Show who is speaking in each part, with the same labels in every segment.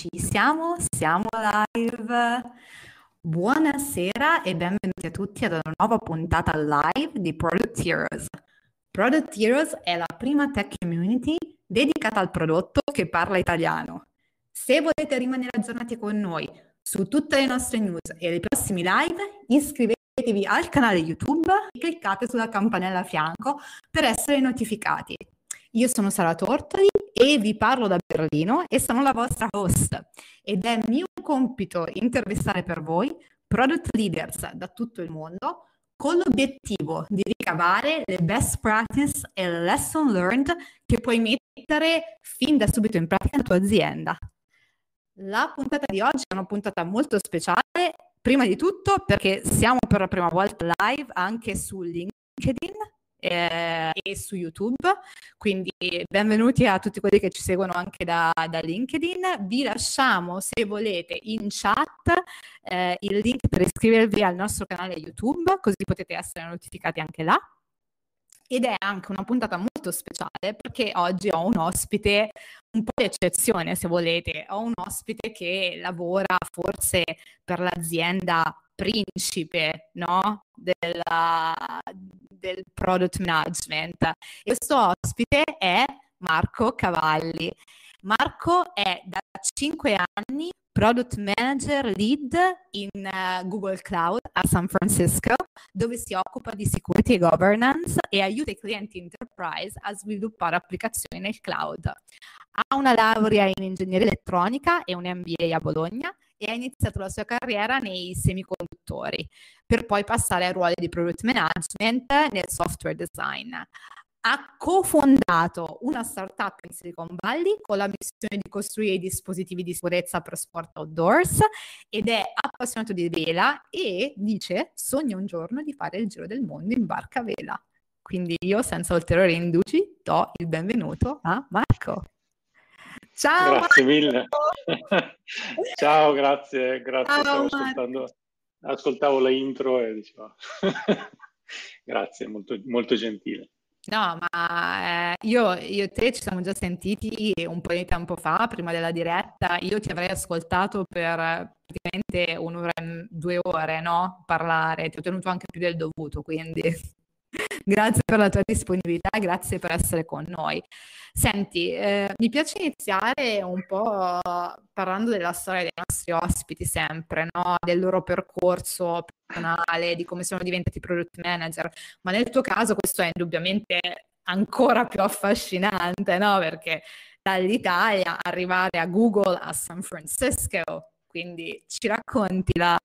Speaker 1: Ci siamo, siamo live. Buonasera e benvenuti a tutti ad una nuova puntata live di Product Heroes. Product Heroes è la prima tech community dedicata al prodotto che parla italiano. Se volete rimanere aggiornati con noi su tutte le nostre news e i prossimi live, iscrivetevi al canale YouTube e cliccate sulla campanella a fianco per essere notificati. Io sono Sara Tortoli e vi parlo da Berlino e sono la vostra host ed è mio compito intervistare per voi product leaders da tutto il mondo con l'obiettivo di ricavare le best practice e le lesson learned che puoi mettere fin da subito in pratica nella tua azienda. La puntata di oggi è una puntata molto speciale, prima di tutto perché siamo per la prima volta live anche su LinkedIn eh, e su YouTube. Quindi benvenuti a tutti quelli che ci seguono anche da, da LinkedIn. Vi lasciamo, se volete, in chat eh, il link per iscrivervi al nostro canale YouTube, così potete essere notificati anche là. Ed è anche una puntata molto speciale perché oggi ho un ospite un po' di eccezione, se volete. Ho un ospite che lavora forse per l'azienda principe no? Della, del product management. E questo ospite è Marco Cavalli. Marco è da 5 anni product manager lead in uh, Google Cloud a San Francisco, dove si occupa di security e governance e aiuta i clienti enterprise a sviluppare applicazioni nel cloud. Ha una laurea in ingegneria elettronica e un MBA a Bologna e ha iniziato la sua carriera nei semiconduttori, per poi passare ai ruoli di product management nel software design. Ha cofondato una startup in Silicon Valley con la missione di costruire dispositivi di sicurezza per sport outdoors ed è appassionato di vela e dice sogna un giorno di fare il giro del mondo in barca a vela. Quindi io senza ulteriori indugi do il benvenuto a Marco.
Speaker 2: Ciao! Grazie Marco. mille. Ciao, grazie, grazie. Ciao, ascoltando, ascoltavo la intro e dicevo grazie, molto, molto gentile.
Speaker 1: No, ma eh, io, io, e te ci siamo già sentiti un po' di tempo fa, prima della diretta. Io ti avrei ascoltato per praticamente un'ora due ore, no? Parlare. Ti ho tenuto anche più del dovuto, quindi grazie per la tua disponibilità, grazie per essere con noi. Senti, eh, mi piace iniziare un po' parlando della storia dei nostri ospiti sempre, no? del loro percorso personale, di come sono diventati product manager, ma nel tuo caso questo è indubbiamente ancora più affascinante, no? perché dall'Italia arrivare a Google a San Francisco, quindi ci racconti la,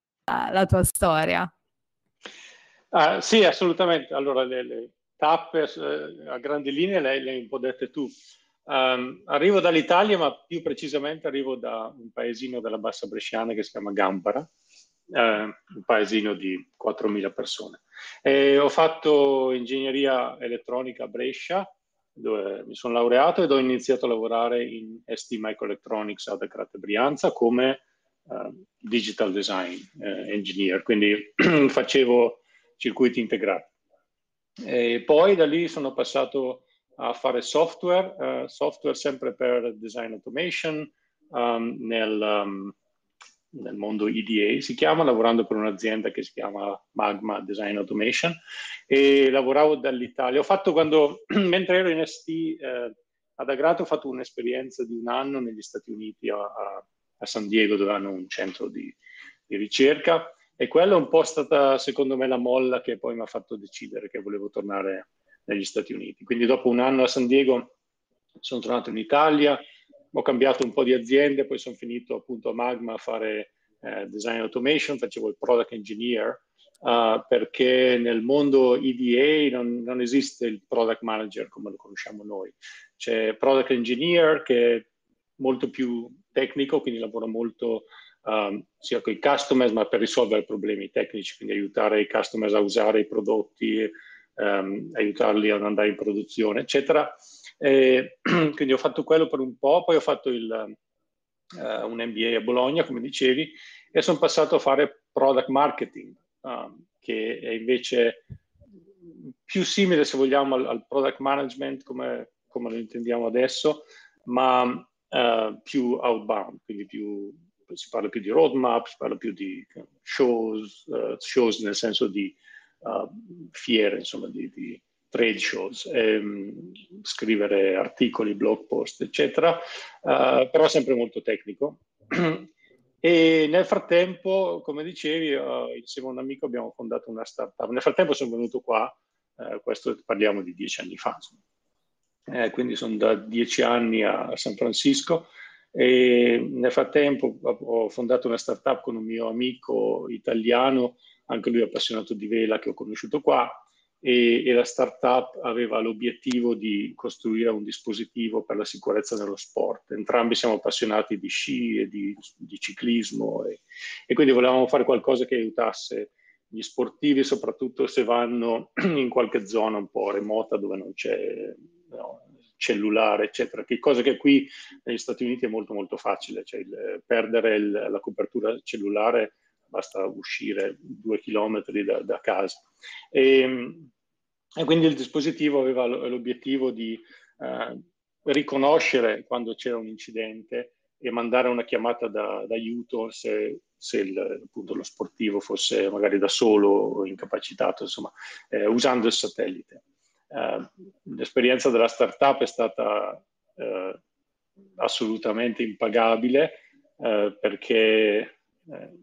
Speaker 1: la tua storia.
Speaker 2: Ah, sì, assolutamente. Allora, le, le tappe eh, a grandi linee le, le hai un po' dette tu. Um, arrivo dall'Italia, ma più precisamente arrivo da un paesino della Bassa Bresciana che si chiama Gambara, eh, un paesino di 4.000 persone. E ho fatto ingegneria elettronica a Brescia, dove mi sono laureato ed ho iniziato a lavorare in ST Microelectronics ad Acrate Brianza come uh, digital design uh, engineer, quindi facevo circuiti integrati. E poi da lì sono passato a fare software, uh, software sempre per design automation um, nel, um, nel, mondo EDA, si chiama, lavorando per un'azienda che si chiama Magma Design Automation e lavoravo dall'Italia. Ho fatto quando, mentre ero in ST eh, ad Agrato, ho fatto un'esperienza di un anno negli Stati Uniti a, a, a San Diego dove hanno un centro di, di ricerca e quella è un po' stata, secondo me, la molla che poi mi ha fatto decidere che volevo tornare negli Stati Uniti. Quindi dopo un anno a San Diego sono tornato in Italia, ho cambiato un po' di aziende, poi sono finito appunto a Magma a fare eh, design automation, facevo il product engineer, uh, perché nel mondo EDA non, non, esiste il product manager come lo conosciamo noi. C'è product engineer che è molto più tecnico, quindi lavora molto um, sia con i customers, ma per risolvere problemi tecnici, quindi aiutare i customers a usare i prodotti, um, aiutarli ad andare in produzione, eccetera. E, quindi ho fatto quello per un po', poi ho fatto il, uh, un MBA a Bologna, come dicevi, e sono passato a fare product marketing, um, che è invece più simile, se vogliamo, al, al product management come, come, lo intendiamo adesso, ma uh, più outbound, quindi più, si parla più di roadmap, si parla più di shows, uh, shows nel senso di uh, fiere, insomma, di, di trade shows, ehm, scrivere articoli, blog post, eccetera, però sempre molto tecnico. E nel frattempo, come dicevi, uh, insieme a un amico abbiamo fondato una startup. Nel frattempo sono venuto qua, uh, questo parliamo di dieci anni fa, eh, quindi sono da dieci anni a San Francisco e nel frattempo ho fondato una startup con un mio amico italiano, anche lui appassionato di vela che ho conosciuto qua, e, e, la startup aveva l'obiettivo di costruire un dispositivo per la sicurezza nello sport. Entrambi siamo appassionati di sci e di, di ciclismo e, e, quindi volevamo fare qualcosa che aiutasse gli sportivi, soprattutto se vanno in qualche zona un po' remota dove non c'è no, cellulare, eccetera, che cosa che qui negli Stati Uniti è molto molto facile, cioè il, perdere il, la copertura cellulare basta uscire due chilometri da, da casa. E, e quindi il dispositivo aveva l'obiettivo di eh, riconoscere quando c'era un incidente e mandare una chiamata da, d'aiuto se, se il, appunto, lo sportivo fosse magari da solo o incapacitato, insomma, eh, usando il satellite. Eh, l'esperienza della startup è stata eh, assolutamente impagabile eh, perché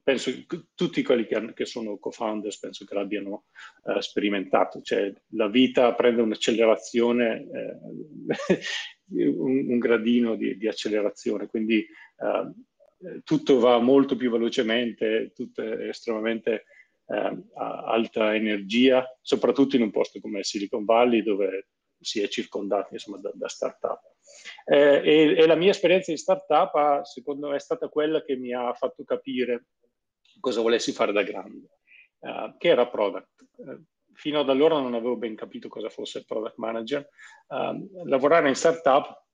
Speaker 2: penso che tutti quelli che, sono co-founders penso che l'abbiano eh, sperimentato, cioè la vita prende un'accelerazione, eh, un, un, gradino di, di accelerazione, quindi eh, tutto va molto più velocemente, tutto è estremamente eh, alta energia, soprattutto in un posto come Silicon Valley dove si è circondati insomma, da, da start-up. Eh, e, e, la mia esperienza in startup secondo me è stata quella che mi ha fatto capire cosa volessi fare da grande, uh, che era product. Uh, fino ad allora non avevo ben capito cosa fosse il product manager. Uh, lavorare in startup,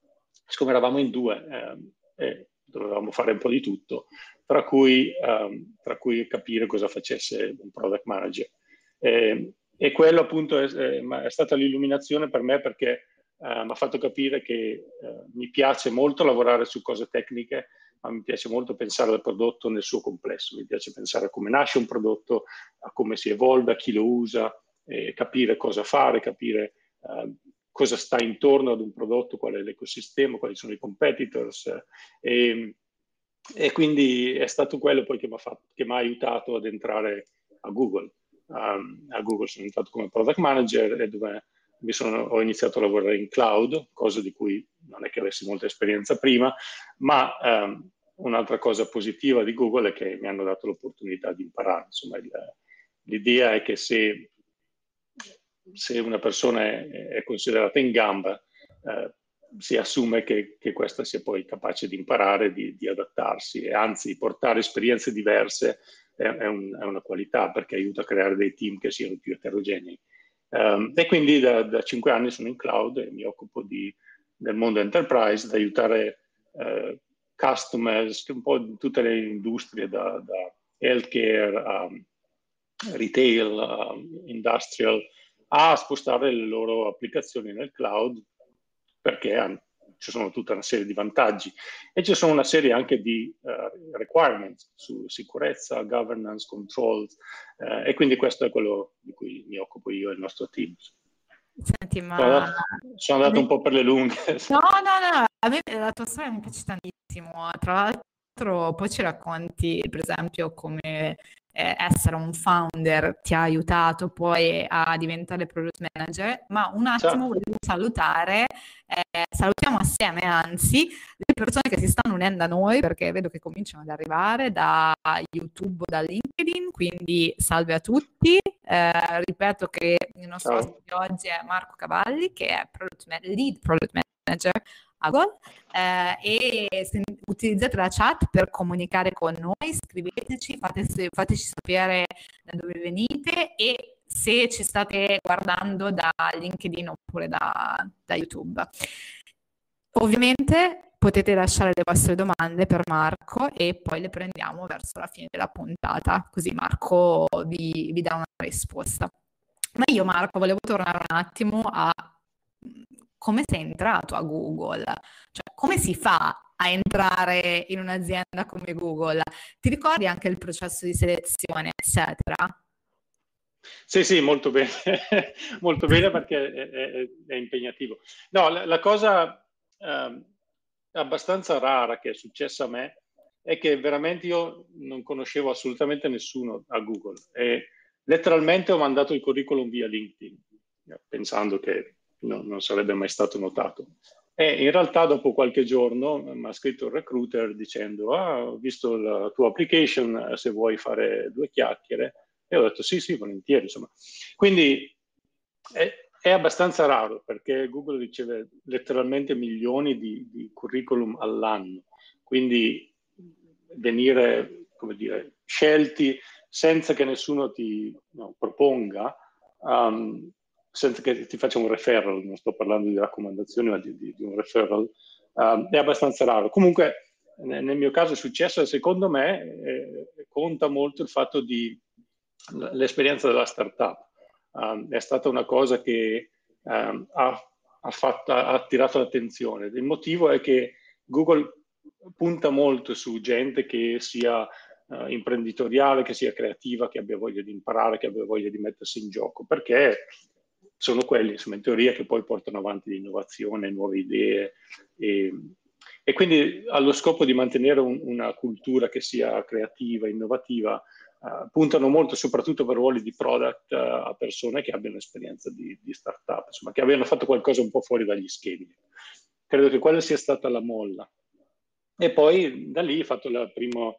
Speaker 2: siccome eravamo in due ehm, e dovevamo fare un po' di tutto, tra cui, um, tra cui capire cosa facesse un product manager. E, e quello appunto è, è, stata l'illuminazione per me perché eh, mi ha fatto capire che eh, mi piace molto lavorare su cose tecniche, ma mi piace molto pensare al prodotto nel suo complesso, mi piace pensare a come nasce un prodotto, a come si evolve, a chi lo usa, eh, capire cosa fare, capire eh, cosa sta intorno ad un prodotto, qual è l'ecosistema, quali sono i competitors. E, e quindi è stato quello poi che mi ha aiutato ad entrare a Google. Um, a Google sono entrato come product manager e dove sono, ho iniziato a lavorare in cloud, cosa di cui non è che avessi molta esperienza prima, ma um, un'altra cosa positiva di Google è che mi hanno dato l'opportunità di imparare. Insomma, il, l'idea è che se, se, una persona è, è considerata in gamba, eh, si assume che, che, questa sia poi capace di imparare, di, di adattarsi e anzi portare esperienze diverse è, è, un, è, una qualità perché aiuta a creare dei team che siano più eterogenei. Um, e quindi da, da, cinque anni sono in cloud e mi occupo di, del mondo enterprise, di aiutare uh, customers, un po' in tutte le industrie, da, da healthcare a retail, a industrial, a spostare le loro applicazioni nel cloud perché ci sono tutta una serie di vantaggi e ci sono una serie anche di uh, requirements su sicurezza, governance, controls uh, e quindi questo è quello di cui mi occupo io e il nostro team.
Speaker 1: Senti, ma...
Speaker 2: Sono andato, sono andato un po' per le lunghe.
Speaker 1: No, no, no, a me la tua storia mi piace tantissimo. Tra l'altro poi ci racconti, per esempio, come eh, essere un founder ti ha aiutato poi a diventare product manager, ma un attimo certo. volevo salutare, eh, salutiamo assieme anzi le persone che si stanno unendo a noi perché vedo che cominciano ad arrivare da YouTube da LinkedIn, quindi salve a tutti. Eh, ripeto che il nostro ospite oggi è Marco Cavalli che è product man- lead product manager a Google eh, e se utilizzate la chat per comunicare con noi, scriveteci, fateci, fateci sapere da dove venite e se ci state guardando da LinkedIn oppure da, da YouTube. Ovviamente potete lasciare le vostre domande per Marco e poi le prendiamo verso la fine della puntata, così Marco vi, vi dà una risposta. Ma io Marco volevo tornare un attimo a come sei entrato a Google? Cioè, come si fa a entrare in un'azienda come Google. Ti ricordi anche il processo di selezione, eccetera?
Speaker 2: Sì, sì, molto bene, molto bene perché è, è, è impegnativo. No, la, la cosa eh, abbastanza rara che è successa a me è che veramente io non conoscevo assolutamente nessuno a Google e letteralmente ho mandato il curriculum via LinkedIn pensando che no, non sarebbe mai stato notato. E in realtà dopo qualche giorno mi ha scritto il recruiter dicendo ah, ho visto la tua application, se vuoi fare due chiacchiere. E ho detto sì, sì, volentieri. Insomma. Quindi è, è abbastanza raro perché Google riceve letteralmente milioni di, di curriculum all'anno. Quindi venire, come dire, scelti senza che nessuno ti no, proponga um, senza che ti faccia un referral, non sto parlando di raccomandazioni, ma di, di, di un referral, uh, è abbastanza raro. Comunque, nel, nel mio caso è successo, secondo me eh, conta molto il fatto di l'esperienza della startup. Um, è stata una cosa che um, ha, ha, fatto, ha attirato l'attenzione. Il motivo è che Google punta molto su gente che sia uh, imprenditoriale, che sia creativa, che abbia voglia di imparare, che abbia voglia di mettersi in gioco, perché sono quelli, insomma, in teoria, che poi portano avanti l'innovazione, nuove idee. E, e quindi allo scopo di mantenere un, una cultura che sia creativa, innovativa, uh, puntano molto soprattutto per ruoli di product uh, a persone che abbiano esperienza di, di startup, insomma, che abbiano fatto qualcosa un po' fuori dagli schemi. Credo che quella sia stata la molla. E poi da lì ho fatto la prima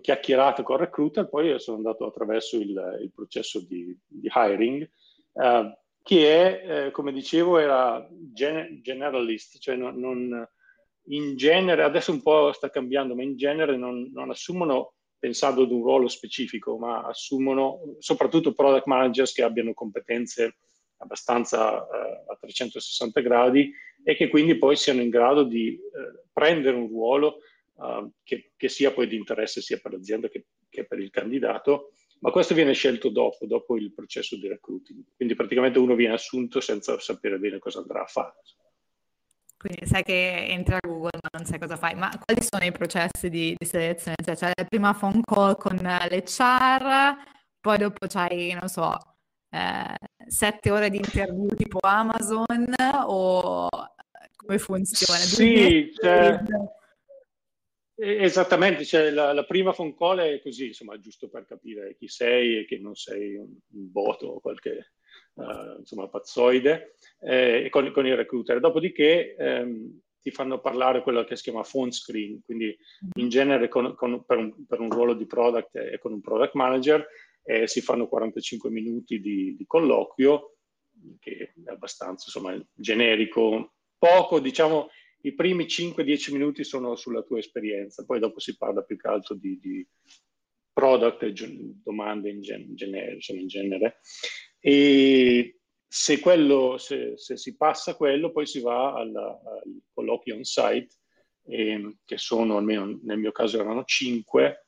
Speaker 2: chiacchierata con il recruiter, poi sono andato attraverso il, il processo di, di hiring. Uh, che è, eh, come dicevo, era gen- generalist, cioè non, non, in genere, adesso un po' sta cambiando, ma in genere non, non assumono pensando ad un ruolo specifico, ma assumono soprattutto product managers che abbiano competenze abbastanza eh, a 360 gradi e che quindi poi siano in grado di eh, prendere un ruolo uh, che, che, sia poi di interesse sia per l'azienda che, che per il candidato ma questo viene scelto dopo, dopo il processo di recruiting. Quindi praticamente uno viene assunto senza sapere bene cosa andrà a fare.
Speaker 1: Quindi sai che entri a Google ma non sai cosa fai. Ma quali sono i processi di, di selezione? Cioè, c'è la prima phone call con l'HR, poi dopo c'hai, non so, eh, sette ore di interview tipo Amazon o come funziona?
Speaker 2: Sì, cioè, Esattamente, cioè la, la, prima phone call è così, insomma, giusto per capire chi sei e che non sei un, un boto o qualche uh, insomma, pazzoide, eh, con, con, il recruiter. Dopodiché ehm, ti fanno parlare quello che si chiama phone screen, quindi in genere con, con, per, un, per, un, ruolo di product e con un product manager eh, si fanno 45 minuti di, di colloquio, che è abbastanza insomma, generico, poco, diciamo i primi 5-10 minuti sono sulla tua esperienza, poi dopo si parla più che altro di, di product e domande in, gen- genere, in genere. E se, quello, se, se, si passa quello, poi si va al, al colloquio on site, eh, che sono, almeno nel mio caso erano 5,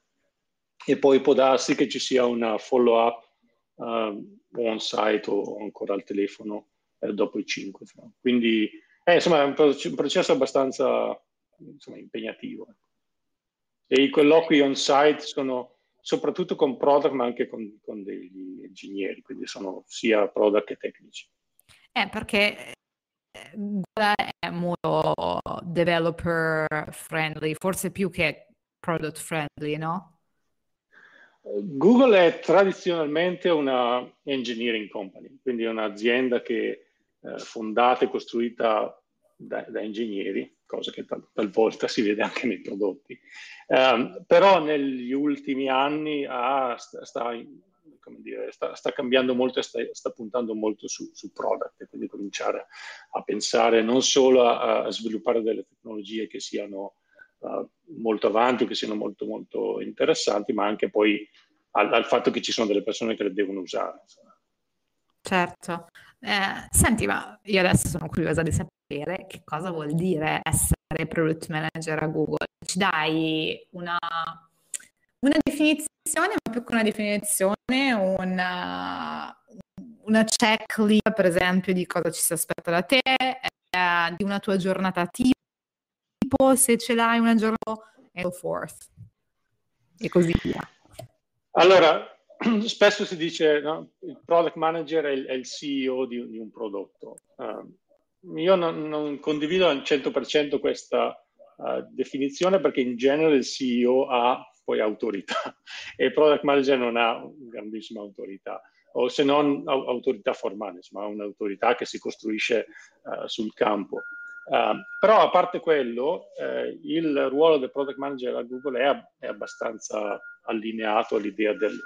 Speaker 2: e poi può darsi che ci sia una follow up uh, on site o ancora al telefono eh, dopo i 5. Quindi eh, insomma, è un, processo abbastanza insomma, impegnativo. E i colloqui on site sono soprattutto con product, ma anche con, con degli ingegneri, quindi sono sia product che tecnici.
Speaker 1: Eh, perché Google eh, è molto developer friendly, forse più che product friendly, no?
Speaker 2: Google è tradizionalmente una engineering company, quindi è un'azienda che eh, fondata e costruita da, da ingegneri, cosa che tal, talvolta si vede anche nei prodotti. Um, però negli ultimi anni ah, sta, sta, dire, sta, sta, cambiando molto e sta, puntando molto su, su product, quindi cominciare a pensare non solo a, a sviluppare delle tecnologie che siano uh, molto avanti, che siano molto, molto interessanti, ma anche poi al, al, fatto che ci sono delle persone che le devono usare.
Speaker 1: Certo. Eh, senti, ma io adesso sono curiosa di sapere che cosa vuol dire essere product manager a Google. Ci dai una, una definizione, ma più che una definizione, una, una checklist, per esempio, di cosa ci si aspetta da te, eh, di una tua giornata tipo, se ce l'hai una giornata, e so forth, e così via.
Speaker 2: Allora, spesso si dice no, il product manager è il, è il CEO di, di, un prodotto. Uh, io non, non, condivido al 100% questa uh, definizione perché in genere il CEO ha poi autorità e il product manager non ha grandissima autorità o se non autorità formale, insomma un'autorità che si costruisce uh, sul campo. Uh, però a parte quello, uh, il ruolo del product manager a Google è, è abbastanza allineato all'idea del,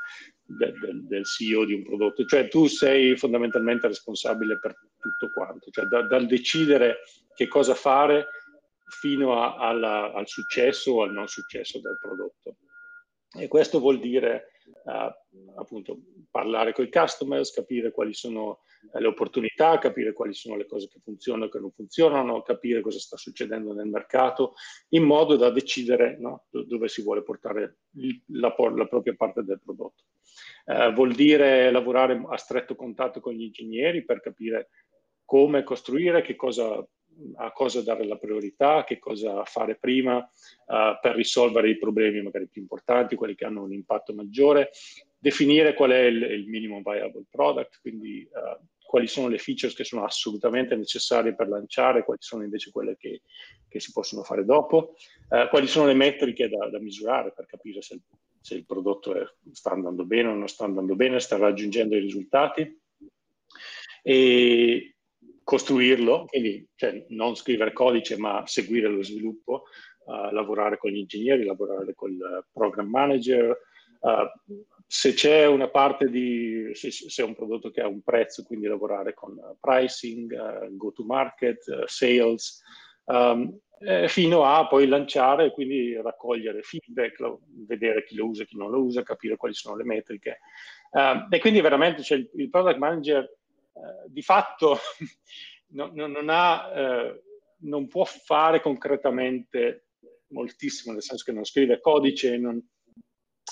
Speaker 2: del, del, CEO di un prodotto, cioè tu sei fondamentalmente responsabile per tutto quanto, cioè da, dal decidere che cosa fare fino a, alla, al successo o al non successo del prodotto. E questo vuol dire appunto parlare con i customers, capire quali sono le opportunità, capire quali sono le cose che funzionano e che non funzionano, capire cosa sta succedendo nel mercato, in modo da decidere no, dove si vuole portare la, la, propria parte del prodotto. Uh, vuol dire lavorare a stretto contatto con gli ingegneri per capire come costruire, che cosa a cosa dare la priorità, che cosa fare prima uh, per risolvere i problemi magari più importanti, quelli che hanno un impatto maggiore, definire qual è il, il minimum viable product, quindi uh, quali sono le features che sono assolutamente necessarie per lanciare, quali sono invece quelle che, che si possono fare dopo, uh, quali sono le metriche da, da misurare per capire se, se il prodotto è, sta andando bene o non sta andando bene, sta raggiungendo i risultati. E, costruirlo, quindi cioè, non scrivere codice ma seguire lo sviluppo, uh, lavorare con gli ingegneri, lavorare con il program manager. Uh, se c'è una parte di, se, se, è un prodotto che ha un prezzo, quindi lavorare con pricing, uh, go to market, sales, um, eh, fino a poi lanciare e quindi raccogliere feedback, lo, vedere chi lo usa, chi non lo usa, capire quali sono le metriche. E quindi veramente cioè, il, il product manager eh, di fatto no, no, non, ha, eh, non, può fare concretamente moltissimo, nel senso che non scrive codice, non,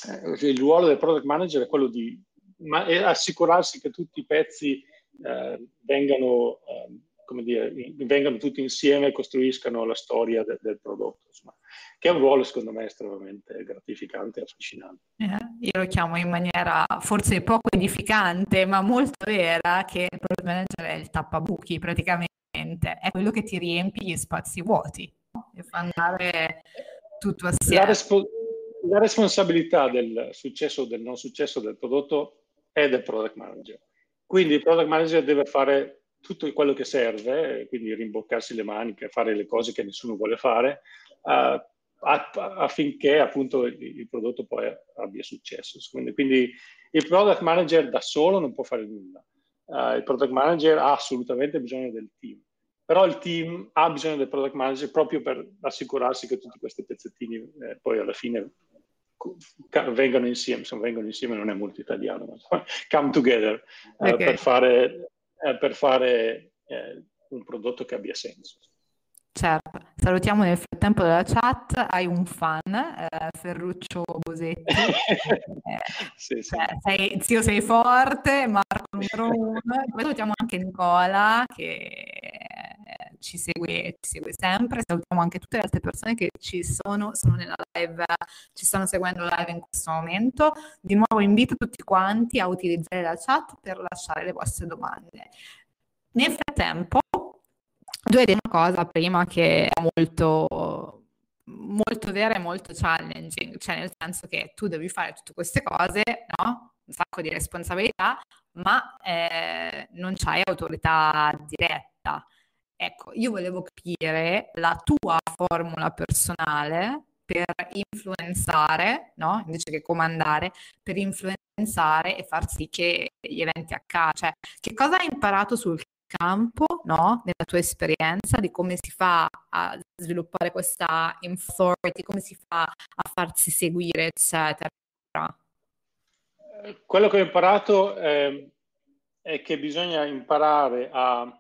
Speaker 2: eh, il ruolo del product manager è quello di ma, è assicurarsi che tutti i pezzi eh, vengano ehm, come dire, vengano tutti insieme e costruiscano la storia de- del prodotto, insomma, che è un ruolo secondo me estremamente gratificante e affascinante.
Speaker 1: Eh, io lo chiamo in maniera forse poco edificante, ma molto vera, che il product manager è il tappabuchi praticamente, è quello che ti riempie gli spazi vuoti e fa andare tutto assieme.
Speaker 2: La, respo- la responsabilità del successo o del non successo del prodotto è del product manager. Quindi il product manager deve fare tutto quello che serve, quindi rimboccarsi le maniche, fare le cose che nessuno vuole fare, affinché appunto il, il, prodotto poi abbia successo. Quindi, quindi, il product manager da solo non può fare nulla. Uh, il product manager ha assolutamente bisogno del team, però il team ha bisogno del product manager proprio per assicurarsi che tutti questi pezzettini eh, poi alla fine vengano insieme, se vengono insieme non è molto italiano, ma come together uh, okay. per fare eh, per fare eh, un prodotto che abbia senso.
Speaker 1: Certo, salutiamo nel frattempo della chat, hai un fan, eh, Ferruccio Bosetti. Eh, sì, sì. Cioè, sei, zio sei forte, Marco numero uno. Poi salutiamo anche Nicola che ci segue, ci segue sempre. Salutiamo anche tutte le altre persone che ci sono, sono nella live, ci stanno seguendo live in questo momento. Di nuovo invito tutti quanti a utilizzare la chat per lasciare le vostre domande. Nel frattempo, tu hai detto una cosa prima che è molto molto vera e molto challenging, cioè nel senso che tu devi fare tutte queste cose, no? Un sacco di responsabilità, ma eh, non c'hai autorità diretta. Ecco, io volevo capire la tua formula personale per influenzare, no? Invece che comandare, per influenzare e far sì che gli eventi accadano. Cioè, che cosa hai imparato sul campo, no? Nella tua esperienza di come si fa a sviluppare questa authority, come si fa a farsi seguire, eccetera.
Speaker 2: Quello che ho imparato è, è che bisogna imparare a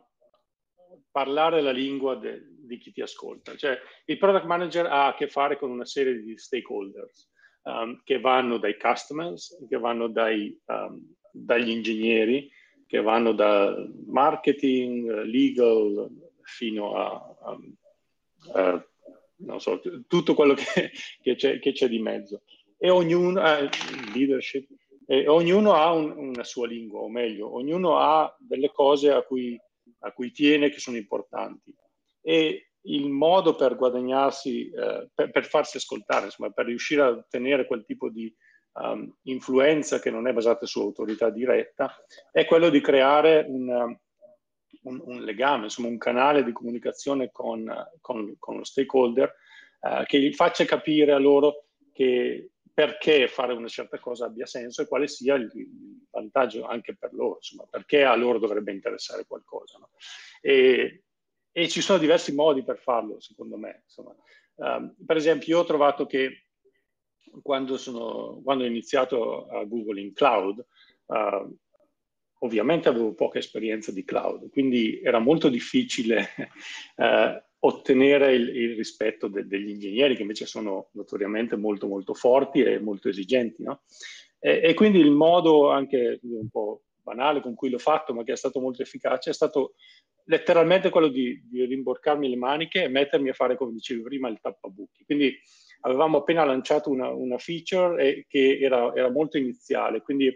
Speaker 2: parlare la lingua de, di chi ti ascolta. Cioè, il product manager ha a che fare con una serie di stakeholders um, che vanno dai customers, che vanno dai, um, dagli ingegneri, che vanno da marketing, legal, fino a, um, a non so, tutto quello che, che, c'è, che c'è, di mezzo. E ognuno, eh, leadership, e ognuno ha un, una sua lingua, o meglio, ognuno ha delle cose a cui, a cui tiene che sono importanti. E il modo per guadagnarsi, eh, per, per, farsi ascoltare, insomma, per riuscire a ottenere quel tipo di um, influenza che non è basata su autorità diretta, è quello di creare un, un, un legame, insomma, un canale di comunicazione con, con, con lo stakeholder eh, che gli faccia capire a loro che perché fare una certa cosa abbia senso e quale sia il vantaggio anche per loro, insomma, perché a loro dovrebbe interessare qualcosa. No? E, e, ci sono diversi modi per farlo, secondo me. Um, per esempio, io ho trovato che quando, sono, quando ho iniziato a Google in cloud, uh, ovviamente avevo poca esperienza di cloud, quindi era molto difficile uh, ottenere il, il rispetto de, degli ingegneri che invece sono notoriamente molto molto forti e molto esigenti. No? E, e, quindi il modo anche un po' banale con cui l'ho fatto, ma che è stato molto efficace, è stato letteralmente quello di, di rimborcarmi le maniche e mettermi a fare, come dicevi prima, il tappabuchi. Quindi avevamo appena lanciato una, una feature che era, era, molto iniziale, quindi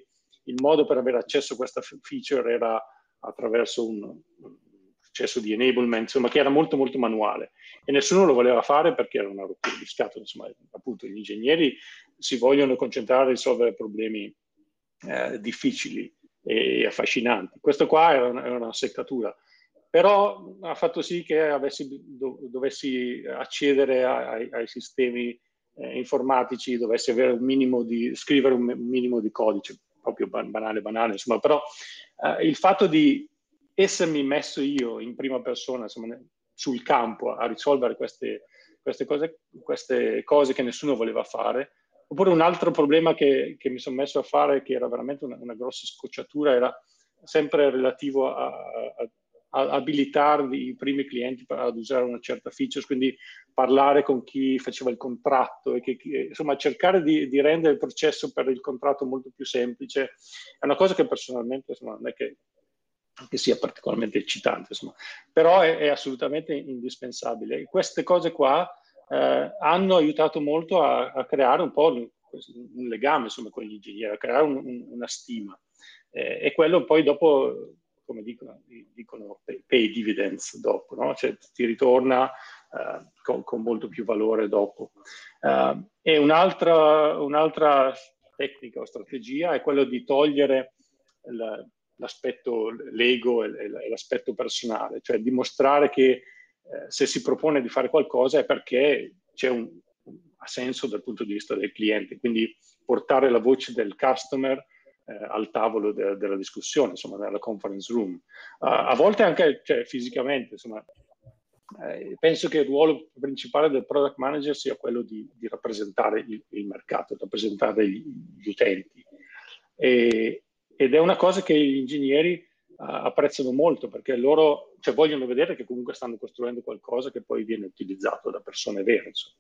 Speaker 2: il modo per avere accesso a questa feature era attraverso un, un processo di enablement, insomma, che era molto molto manuale e nessuno lo voleva fare perché era una rottura di scatole, insomma, appunto gli ingegneri si vogliono concentrare a risolvere problemi eh, difficili e affascinanti. Questo qua era una, era una seccatura però ha fatto sì che avessi, dovessi accedere ai, ai sistemi eh, informatici, dovessi avere un minimo di, scrivere un, minimo di codice, proprio banale, banale, insomma, però eh, il fatto di essermi messo io in prima persona, insomma, sul campo a risolvere queste, queste, cose, queste cose che nessuno voleva fare, oppure un altro problema che, che mi sono messo a fare, che era veramente una, una grossa scocciatura, era sempre relativo a, a abilitare i primi clienti ad usare una certa feature, quindi parlare con chi faceva il contratto e che, insomma cercare di, di, rendere il processo per il contratto molto più semplice è una cosa che personalmente insomma, non è che, che sia particolarmente eccitante, insomma. però è, è, assolutamente indispensabile. E queste cose qua eh, hanno aiutato molto a, a, creare un po' un, un legame insomma, con gli ingegneri, a creare un, un, una stima. Eh, e quello poi dopo come dicono, dicono pay dividends dopo, no? cioè ti ritorna uh, con, con, molto più valore dopo. Uh, e un'altra, un'altra, tecnica o strategia è quella di togliere la, l'aspetto l'ego e, l'aspetto personale, cioè dimostrare che eh, se si propone di fare qualcosa è perché c'è un, ha senso dal punto di vista del cliente, quindi portare la voce del customer eh, al tavolo de- della discussione, insomma, nella conference room. Uh, a volte anche cioè, fisicamente, insomma, eh, penso che il ruolo principale del product manager sia quello di, di rappresentare il, il, mercato, rappresentare gli, gli utenti. E, ed è una cosa che gli ingegneri uh, apprezzano molto perché loro cioè, vogliono vedere che comunque stanno costruendo qualcosa che poi viene utilizzato da persone vere. Insomma.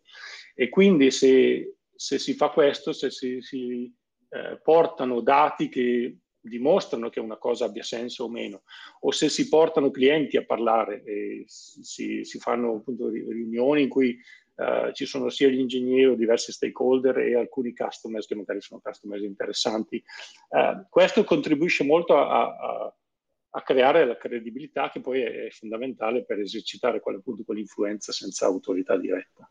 Speaker 2: E quindi se, se si fa questo, se si, si eh, portano dati che dimostrano che una cosa abbia senso o meno, o se si portano clienti a parlare si, si fanno appunto riunioni in cui uh, ci sono sia gli ingegneri o diversi stakeholder e alcuni customers che magari sono customers interessanti. Uh, questo contribuisce molto a, a, a, creare la credibilità che poi è, fondamentale per esercitare quell'influenza senza autorità diretta.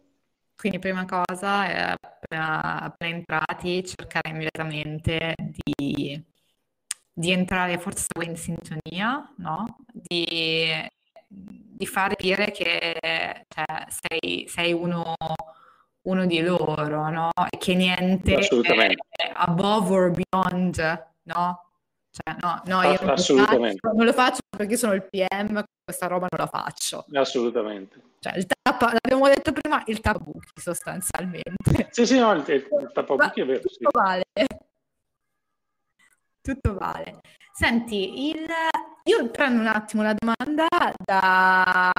Speaker 1: Quindi prima cosa, è appena, appena entrati, cercare immediatamente di, di entrare forse in sintonia, no? Di, di far capire che cioè, sei, sei uno, uno, di loro, no? E che niente è above or beyond, no? Cioè, no, no, io non lo, faccio, non lo faccio perché sono il PM, questa roba non la faccio.
Speaker 2: Assolutamente.
Speaker 1: Cioè, il tappa, l'abbiamo detto prima, il tappabuchi sostanzialmente.
Speaker 2: Sì, sì, no, il, il tappabuchi è vero.
Speaker 1: Tutto
Speaker 2: sì.
Speaker 1: vale. Tutto vale. Senti, il... io prendo un attimo la domanda da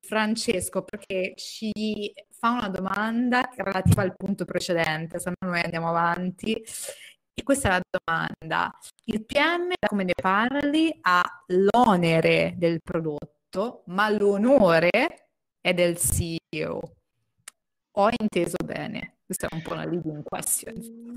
Speaker 1: Francesco perché ci fa una domanda relativa al punto precedente, se no noi andiamo avanti. E questa è la domanda. Il PM, come ne parli, ha l'onere del prodotto, ma l'onore è del CEO. Ho inteso bene? Questa è un po' una leading question.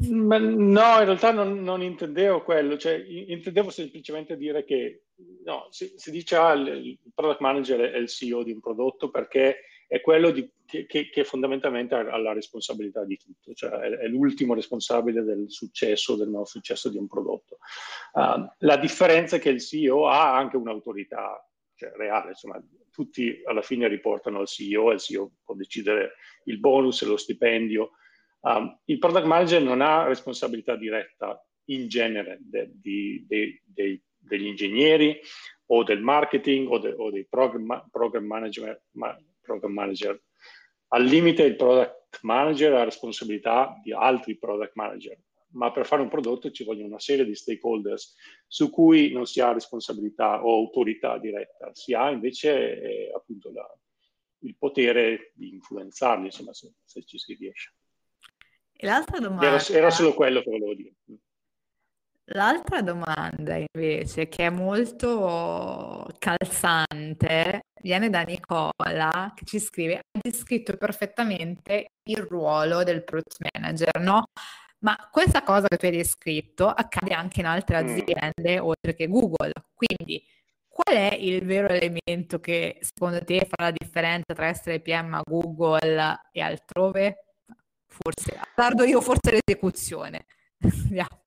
Speaker 2: Ma no, in realtà non, non intendevo quello, cioè, intendevo semplicemente dire che no, si, si dice ah, il product manager è il CEO di un prodotto perché è quello di, che, che, fondamentalmente ha la responsabilità di tutto, cioè è, è, l'ultimo responsabile del successo, del non successo di un prodotto. Uh, la differenza è che il CEO ha anche un'autorità cioè, reale, insomma, tutti alla fine riportano al CEO e il CEO può decidere il bonus e lo stipendio. Um, il product manager non ha responsabilità diretta in genere de, de, de, degli ingegneri o del marketing o, o dei program, program, management, ma, program manager. Al limite il product manager ha responsabilità di altri product manager, ma per fare un prodotto ci vogliono una serie di stakeholders su cui non si ha responsabilità o autorità diretta, si ha invece eh, appunto la, il potere di influenzarli, insomma, se, se ci si riesce.
Speaker 1: E l'altra domanda...
Speaker 2: Era, era solo quello che volevo dire.
Speaker 1: L'altra domanda invece, che è molto calzante, viene da Nicola, che ci scrive, hai descritto perfettamente il ruolo del product manager, no? Ma questa cosa che tu hai descritto accade anche in altre mm. aziende, oltre che Google. Quindi, qual è il vero elemento che secondo te fa la differenza tra essere PM a Google e altrove? Forse, tardo io, forse l'esecuzione. Andiamo.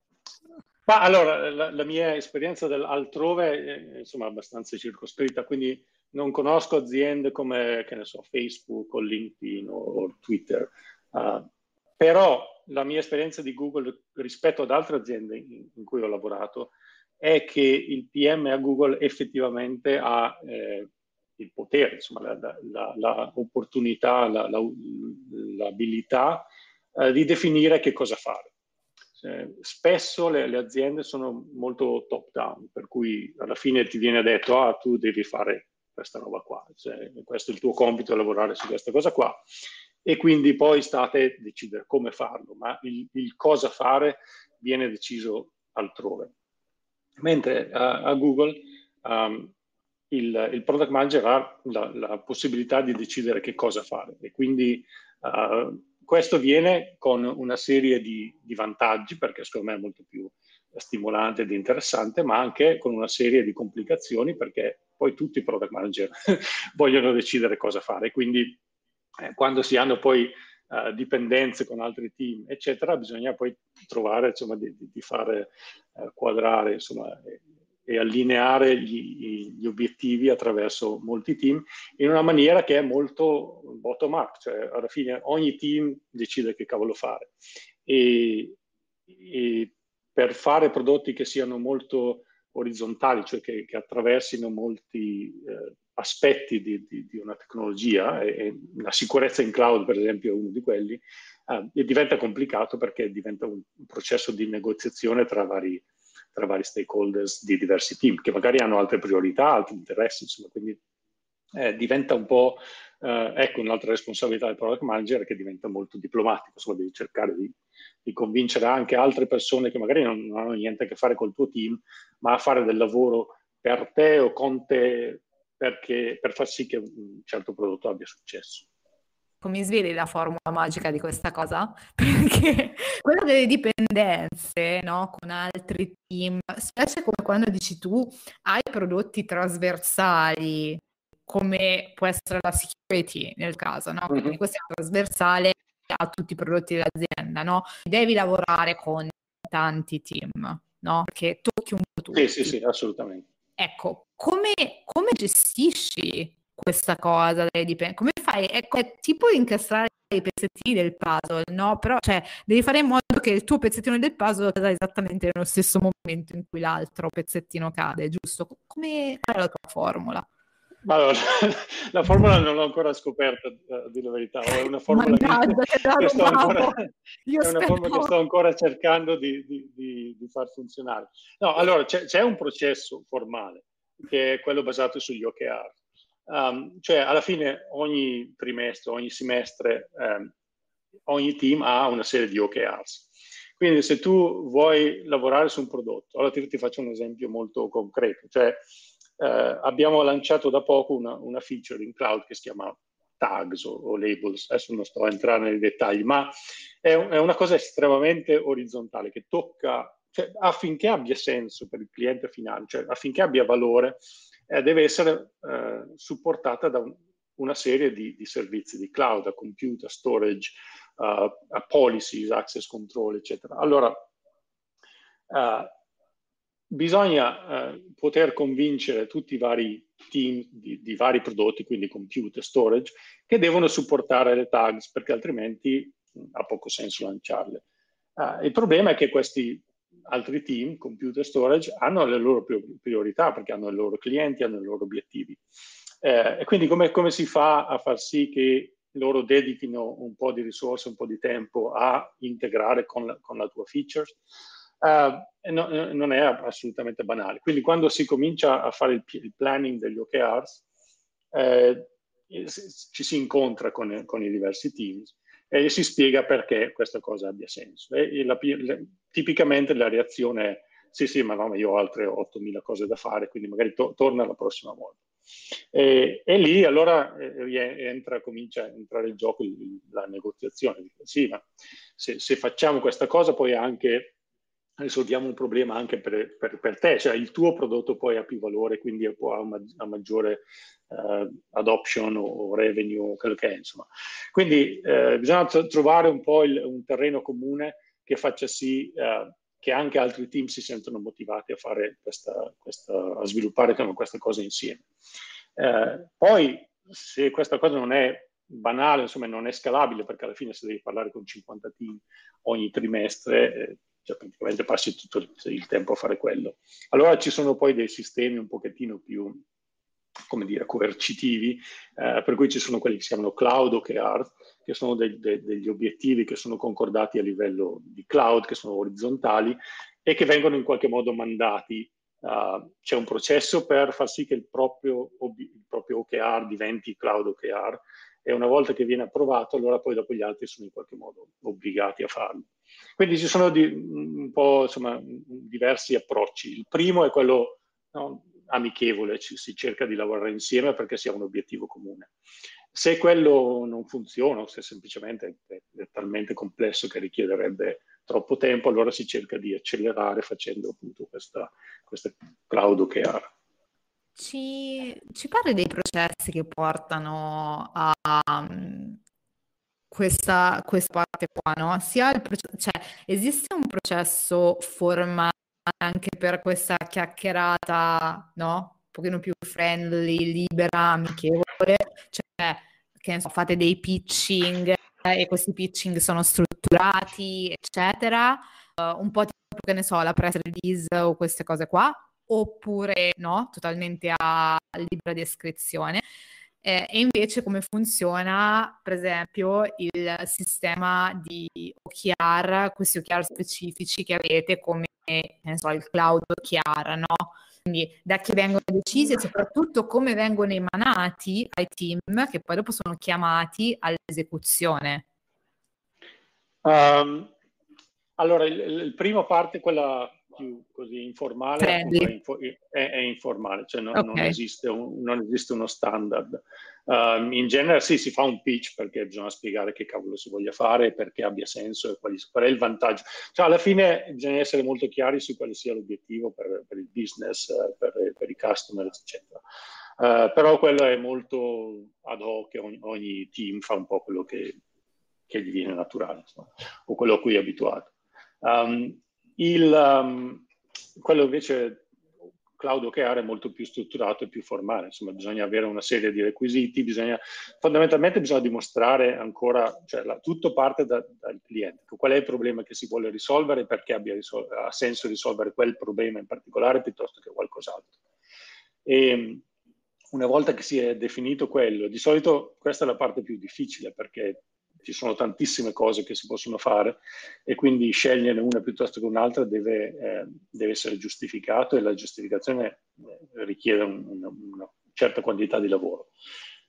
Speaker 2: Ma allora, la, la mia esperienza altrove è insomma abbastanza circoscritta, quindi non conosco aziende come, so, Facebook o LinkedIn o, o Twitter, uh, però la mia esperienza di Google rispetto ad altre aziende in, in cui ho lavorato è che il PM a Google effettivamente ha eh, il potere, insomma, l'opportunità, la, la, l'abilità eh, di definire che cosa fare. Eh, spesso le, le, aziende sono molto top down, per cui alla fine ti viene detto, ah, tu devi fare questa roba qua, cioè, questo è il tuo compito, lavorare su questa cosa qua. E quindi poi state a decidere come farlo, ma il, il cosa fare viene deciso altrove. Mentre a, a Google um, il, il, product manager ha la, la, possibilità di decidere che cosa fare e quindi uh, questo viene con una serie di, di, vantaggi, perché secondo me è molto più stimolante ed interessante, ma anche con una serie di complicazioni, perché poi tutti i product manager vogliono decidere cosa fare. Quindi eh, quando si hanno poi uh, dipendenze con altri team, eccetera, bisogna poi trovare, insomma, di, di fare uh, quadrare, insomma, e allineare gli, gli, obiettivi attraverso molti team in una maniera che è molto bottom up, cioè alla fine ogni team decide che cavolo fare. E, e per fare prodotti che siano molto orizzontali, cioè che, che attraversino molti eh, aspetti di, di, di, una tecnologia, e, e, la sicurezza in cloud per esempio è uno di quelli, eh, diventa complicato perché diventa un, un processo di negoziazione tra vari tra vari stakeholders di diversi team, che magari hanno altre priorità, altri interessi, insomma, quindi eh, diventa un po', eh, ecco, un'altra responsabilità del product manager che diventa molto diplomatico, insomma, devi cercare di, di convincere anche altre persone che magari non, non, hanno niente a che fare col tuo team, ma a fare del lavoro per te o con te perché, per far sì che un certo prodotto abbia successo
Speaker 1: mi sveli la formula magica di questa cosa? Perché quella delle dipendenze, no, con altri team, specie come quando dici tu, hai prodotti trasversali, come può essere la security nel caso, no? Quindi questo è trasversale a tutti i prodotti dell'azienda, no? Devi lavorare con tanti team, no? Perché tocchi un po' tutti.
Speaker 2: Sì, sì, sì, assolutamente.
Speaker 1: Ecco, come, come gestisci questa cosa delle dipendenze? Come fai? Ecco, è tipo incastrare i pezzettini del puzzle, no? Però, cioè, devi fare in modo che il tuo pezzettino del puzzle cada esattamente nello stesso momento in cui l'altro pezzettino cade, giusto? Come qual è la tua formula?
Speaker 2: Allora, la formula non l'ho ancora scoperta, a dire la verità, è una formula, Mannaggia, che, che, sto ancora, è una formula che sto ancora cercando di, di, di, di far funzionare. No, allora, c'è, c'è, un processo formale, che è quello basato sugli OKR, Um, cioè, alla fine, ogni trimestre, ogni semestre, um, ogni team ha una serie di OKRs. Quindi, se tu vuoi lavorare su un prodotto, allora ti, ti faccio un esempio molto concreto. Cioè, uh, abbiamo lanciato da poco una, una, feature in cloud che si chiama tags o, o, labels, adesso non sto a entrare nei dettagli, ma è, è una cosa estremamente orizzontale che tocca, cioè, affinché abbia senso per il cliente finale, cioè affinché abbia valore, eh, deve essere eh, supportata da un, una serie di, di, servizi di cloud, computer, storage, uh, policies, access control, eccetera. Allora, uh, bisogna uh, poter convincere tutti i vari team di, di, vari prodotti, quindi computer, storage, che devono supportare le tags, perché altrimenti ha poco senso lanciarle. il problema è che questi altri team, computer storage, hanno le loro priorità perché hanno i loro clienti, hanno i loro obiettivi. Eh, e quindi come, come, si fa a far sì che loro dedichino un po' di risorse, un po' di tempo a integrare con la, con la tua features? Uh, no, non è assolutamente banale. Quindi quando si comincia a fare il, il planning degli OKRs, eh, ci si incontra con, con, i diversi teams e si spiega perché questa cosa abbia senso. E la, la, tipicamente la reazione è sì, sì, ma no, io ho altre 8.000 cose da fare, quindi magari to- torna la prossima volta. E, e lì allora eh, entra, comincia a entrare in gioco la negoziazione. Sì, ma se, se, facciamo questa cosa poi anche risolviamo un problema anche per, per, per, te, cioè il tuo prodotto poi ha più valore, quindi ha una maggiore uh, adoption o, revenue, quello che è, insomma. Quindi uh, bisogna trovare un po' il, un terreno comune che faccia sì uh, che anche altri team si sentono motivati a fare questa, questa a sviluppare questa cosa insieme. Eh, poi, se questa cosa non è banale, insomma, non è scalabile, perché alla fine se devi parlare con 50 team ogni trimestre, eh, cioè praticamente passi tutto il, tempo a fare quello. Allora ci sono poi dei sistemi un pochettino più come dire, coercitivi, eh, per cui ci sono quelli che si chiamano cloud OKR, che sono de- de- degli obiettivi che sono concordati a livello di cloud, che sono orizzontali e che vengono in qualche modo mandati. Uh, c'è un processo per far sì che il proprio, il proprio OKR diventi cloud OKR e una volta che viene approvato, allora poi dopo gli altri sono in qualche modo obbligati a farlo. Quindi ci sono di, un po' insomma, diversi approcci. Il primo è quello no, amichevole, ci, si cerca di lavorare insieme perché sia un obiettivo comune. Se quello non funziona o se semplicemente è, è talmente complesso che richiederebbe troppo tempo, allora si cerca di accelerare facendo appunto questa, questa cloud OKR.
Speaker 1: Ci, ci parli dei processi che portano a um, questa, questa parte qua, no? Sia il processo, cioè, esiste un processo formale anche per questa chiacchierata, no? Un pochino più friendly, libera, amichevole, cioè che ne so, fate dei pitching eh, e questi pitching sono strutturati, eccetera, uh, un po' tipo che ne so, la press release o queste cose qua, oppure no, totalmente a libera descrizione. Eh, e invece come funziona, per esempio, il sistema di OKR, questi OKR specifici che avete come so, il cloud OKR, no? Quindi da chi vengono decisi e soprattutto come vengono emanati ai team che poi dopo sono chiamati all'esecuzione.
Speaker 2: Um, allora, il, il primo parte, quella più così informale è, è, informale, cioè non, okay. non, esiste un, non, esiste uno standard. Um, in genere sì, si fa un pitch perché bisogna spiegare che cavolo si voglia fare, perché abbia senso e quali, qual è il vantaggio. Cioè alla fine bisogna essere molto chiari su quale sia l'obiettivo per, per il business, per, per, i customer, eccetera. Uh, però quello è molto ad hoc, ogni, ogni team fa un po' quello che, che gli viene naturale, insomma, o quello a cui è abituato. Um, il, um, quello invece cloud OKR è molto più strutturato e più formale, insomma bisogna avere una serie di requisiti, bisogna, fondamentalmente bisogna dimostrare ancora, cioè la, tutto parte da, dal cliente, qual è il problema che si vuole risolvere e perché abbia risol- ha senso risolvere quel problema in particolare piuttosto che qualcos'altro. E una volta che si è definito quello, di solito questa è la parte più difficile perché ci sono tantissime cose che si possono fare e quindi scegliere una piuttosto che un'altra deve, eh, deve essere giustificato e la giustificazione eh, richiede un, una, una, certa quantità di lavoro.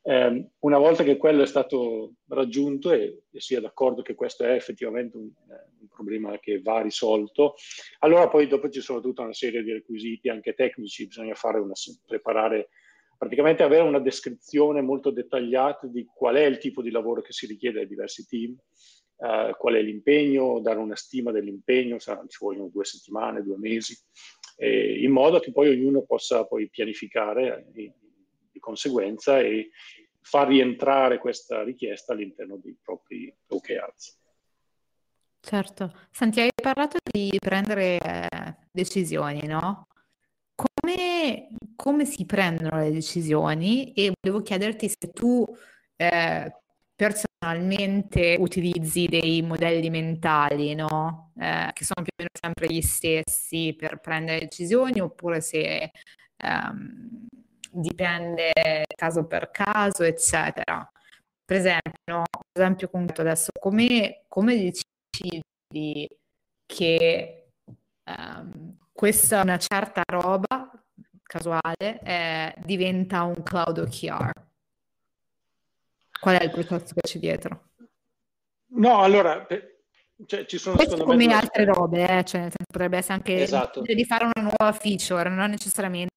Speaker 2: Eh, una volta che quello è stato raggiunto e, e è d'accordo che questo è effettivamente un, eh, un, problema che va risolto, allora poi dopo ci sono tutta una serie di requisiti anche tecnici, bisogna una, preparare praticamente avere una descrizione molto dettagliata di qual è il tipo di lavoro che si richiede ai diversi team, uh, qual è l'impegno, dare una stima dell'impegno, sarà, ci vogliono due settimane, due mesi, in modo che poi ognuno possa poi pianificare di, di conseguenza e far rientrare questa richiesta all'interno dei propri OKRs.
Speaker 1: Certo. Senti, hai parlato di prendere eh, decisioni, no? Come, come si prendono le decisioni? E volevo chiederti se tu eh, personalmente utilizzi dei modelli mentali, no? Eh, che sono più o meno sempre gli stessi per prendere decisioni, oppure se ehm, dipende caso per caso, eccetera. Per esempio, no? esempio concreto adesso, come, come decidi che um, questa una certa roba casuale eh, diventa un cloud OKR? Qual è il processo che c'è dietro?
Speaker 2: No, allora, cioè, ci sono
Speaker 1: Questo come me altre robe, eh? cioè, potrebbe essere anche
Speaker 2: esatto.
Speaker 1: di fare una nuova feature, non necessariamente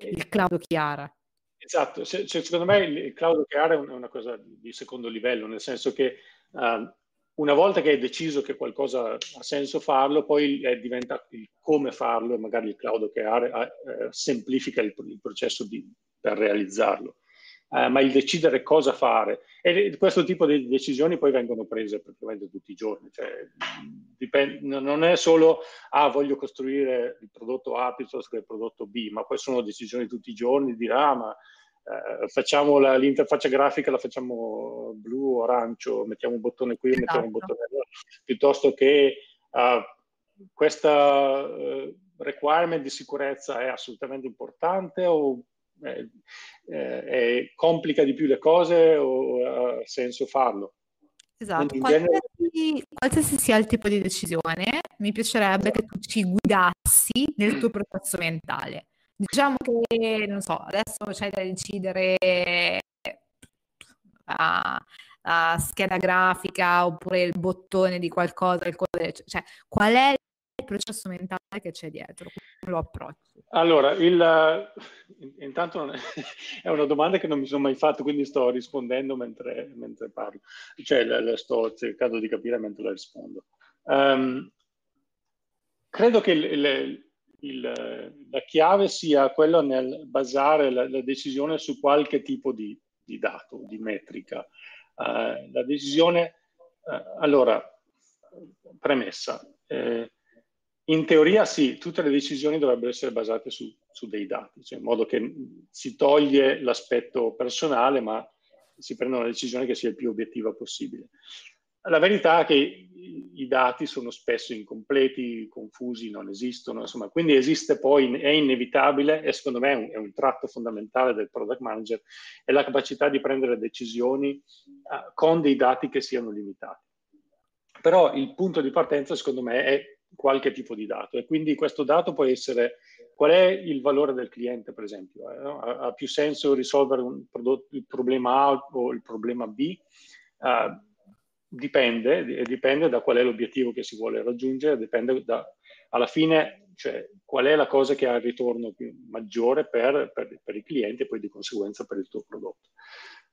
Speaker 1: il cloud Chiara.
Speaker 2: Esatto, se, secondo me il, cloud Chiara è una cosa di secondo livello, nel senso che uh, una volta che hai deciso che qualcosa ha senso farlo, poi diventa il come farlo e magari il cloud Chiara eh, semplifica il, il processo di, per realizzarlo eh, ma il decidere cosa fare. E questo tipo di decisioni poi vengono prese praticamente tutti i giorni. Cioè, dipende, non è solo, ah, voglio costruire il prodotto A piuttosto che il prodotto B, ma poi sono decisioni tutti i giorni, dire, ah, ma eh, facciamo la, l'interfaccia grafica, la facciamo blu, arancio, mettiamo un bottone qui, esatto. mettiamo un bottone là, piuttosto che uh, questa uh, requirement di sicurezza è assolutamente importante o eh, eh, complica di più le cose o ha senso farlo.
Speaker 1: Esatto, qualsiasi, genere... qualsiasi, sia il tipo di decisione, mi piacerebbe che tu ci guidassi nel tuo processo mentale. Diciamo che, non so, adesso c'è da decidere la, la scheda grafica oppure il bottone di qualcosa, il code, cioè qual è il processo mentale che c'è dietro, come lo approcci?
Speaker 2: Allora, il, intanto è, è, una domanda che non mi sono mai fatto, quindi sto rispondendo mentre, mentre parlo, cioè la, la sto cercando di capire mentre la rispondo. Um, credo che il, il, il, la chiave sia quella nel basare la, la decisione su qualche tipo di, di dato, di metrica. Uh, la decisione, uh, allora, premessa, eh, in teoria sì, tutte le decisioni dovrebbero essere basate su, su dei dati, cioè in modo che si toglie l'aspetto personale, ma si prende una decisione che sia il più obiettiva possibile. La verità è che i dati sono spesso incompleti, confusi, non esistono, insomma, quindi esiste poi, è inevitabile e secondo me è un, è un tratto fondamentale del product manager, è la capacità di prendere decisioni uh, con dei dati che siano limitati. Però il punto di partenza secondo me è qualche tipo di dato e quindi questo dato può essere qual è il valore del cliente per esempio eh, no? ha, ha, più senso risolvere prodotto, il problema A o il problema B uh, dipende dipende da qual è l'obiettivo che si vuole raggiungere dipende da alla fine cioè, qual è la cosa che ha il ritorno più, maggiore per, per, per, i clienti e poi di conseguenza per il tuo prodotto.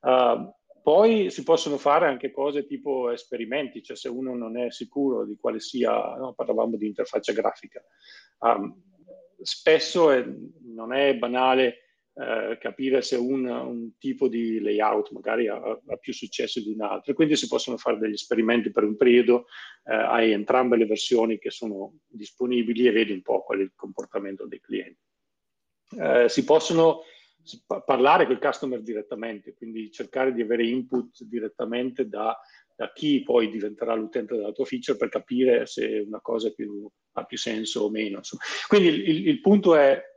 Speaker 2: Uh, poi si possono fare anche cose tipo esperimenti, cioè se uno non è sicuro di quale sia, no, parlavamo di interfaccia grafica, um, spesso è, non è banale eh, capire se un, un, tipo di layout magari ha, ha, più successo di un altro, quindi si possono fare degli esperimenti per un periodo, eh, hai entrambe le versioni che sono disponibili e vedi un po' qual è il comportamento dei clienti. Eh, si possono parlare con il customer direttamente, quindi cercare di avere input direttamente da, da chi poi diventerà l'utente della tua feature per capire se una cosa più, ha più senso o meno. Quindi il, il, il punto è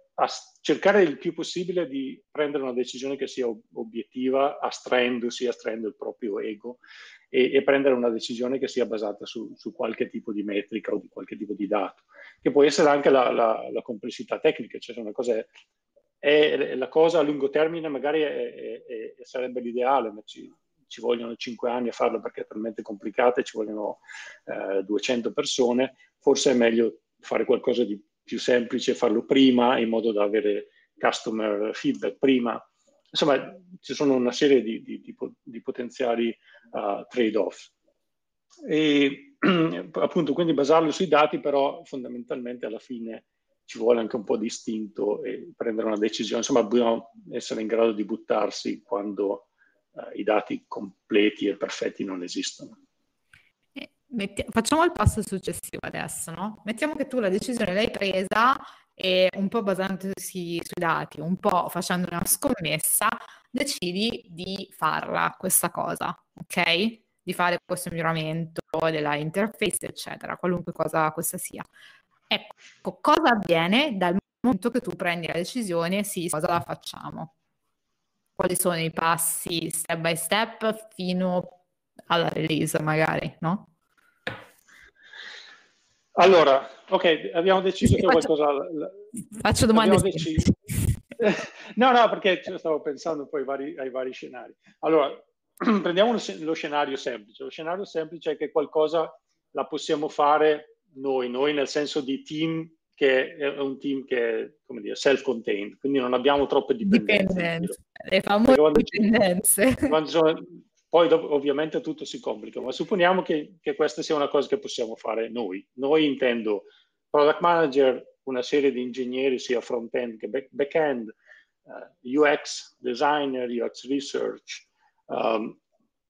Speaker 2: cercare il più possibile di prendere una decisione che sia obiettiva, astraendosi, astraendo il proprio ego e, e prendere una decisione che sia basata su, su, qualche tipo di metrica o di qualche tipo di dato, che può essere anche la, la, la complessità tecnica, cioè una cosa è e la cosa a lungo termine magari è, è, è, sarebbe l'ideale, ma ci, ci, vogliono 5 anni a farlo perché è talmente complicata e ci vogliono eh, 200 persone, forse è meglio fare qualcosa di più semplice, farlo prima in modo da avere customer feedback prima insomma, ci sono una serie di, di, di, di potenziali uh, trade-off. E appunto, quindi basarlo sui dati, però fondamentalmente alla fine ci vuole anche un po' di istinto e prendere una decisione. Insomma, dobbiamo essere in grado di buttarsi quando uh, i dati completi e perfetti non esistono.
Speaker 1: Metti- facciamo il passo successivo adesso, no? Mettiamo che tu la decisione l'hai presa e un po' basandosi sui dati, un po' facendo una scommessa, decidi di farla questa cosa, ok? Di fare questo miglioramento della interface, eccetera, qualunque cosa questa sia. Ecco, cosa avviene dal momento che tu prendi la decisione, sì, cosa la facciamo? Quali sono i passi step by step fino alla release, magari, no?
Speaker 2: Allora, ok, abbiamo deciso che faccio, qualcosa...
Speaker 1: Faccio domande.
Speaker 2: Deciso... no, no, perché stavo pensando poi ai vari, ai vari scenari. Allora, prendiamo lo scenario semplice. Lo scenario semplice è che qualcosa la possiamo fare noi, noi nel senso di team che è un team che è, come dire, self-contained, quindi non abbiamo troppe dipendenze.
Speaker 1: Dipendenze, le famose dipendenze.
Speaker 2: Quando sono, poi ovviamente tutto si complica, ma supponiamo che, che, questa sia una cosa che possiamo fare noi. Noi intendo product manager, una serie di ingegneri sia front-end che back-end, uh, eh, UX designer, UX research um,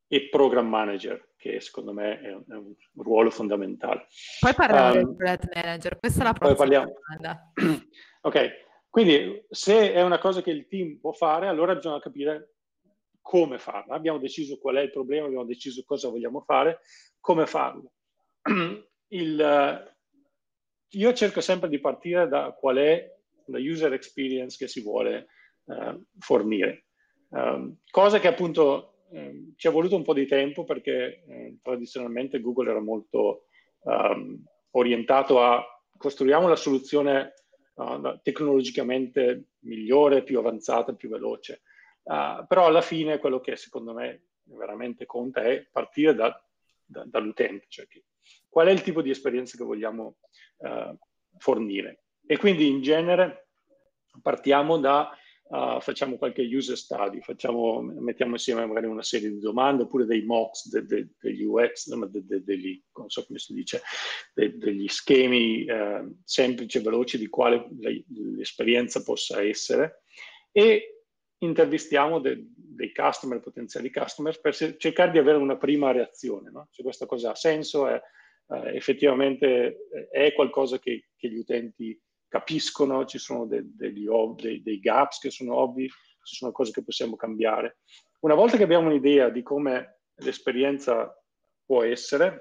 Speaker 2: e program manager, che secondo me è un, è un ruolo fondamentale.
Speaker 1: Poi parliamo um, del product manager, questa è la prossima domanda.
Speaker 2: ok, quindi se è una cosa che il team può fare, allora bisogna capire come farlo. Abbiamo deciso qual è il problema, abbiamo deciso cosa vogliamo fare, come farlo. Il, eh, io cerco sempre di partire da qual è la user experience che si vuole uh, fornire. Um, cosa che appunto um, ci è voluto un po' di tempo perché um, tradizionalmente Google era molto orientato a costruiamo la soluzione uh, tecnologicamente migliore, più avanzata, più veloce. Uh, però alla fine quello che secondo me veramente conta è partire da, da, dall'utente, cioè che, qual è il tipo di esperienza che vogliamo uh, fornire. E quindi in genere partiamo da, uh, facciamo qualche user study, facciamo, mettiamo insieme magari una serie di domande oppure dei mocks de, de, degli UX, de, degli, non so come si dice, degli schemi semplici e veloci di quale l'esperienza possa essere e intervistiamo de- dei customer, potenziali customer, per se- cercare di avere una prima reazione, no? se questa cosa ha senso, è, eh, effettivamente eh, è qualcosa che, che, gli utenti capiscono, ci sono de- ov- dei, dei gaps che sono ovvi, ci sono cose che possiamo cambiare. Una volta che abbiamo un'idea di come l'esperienza può essere,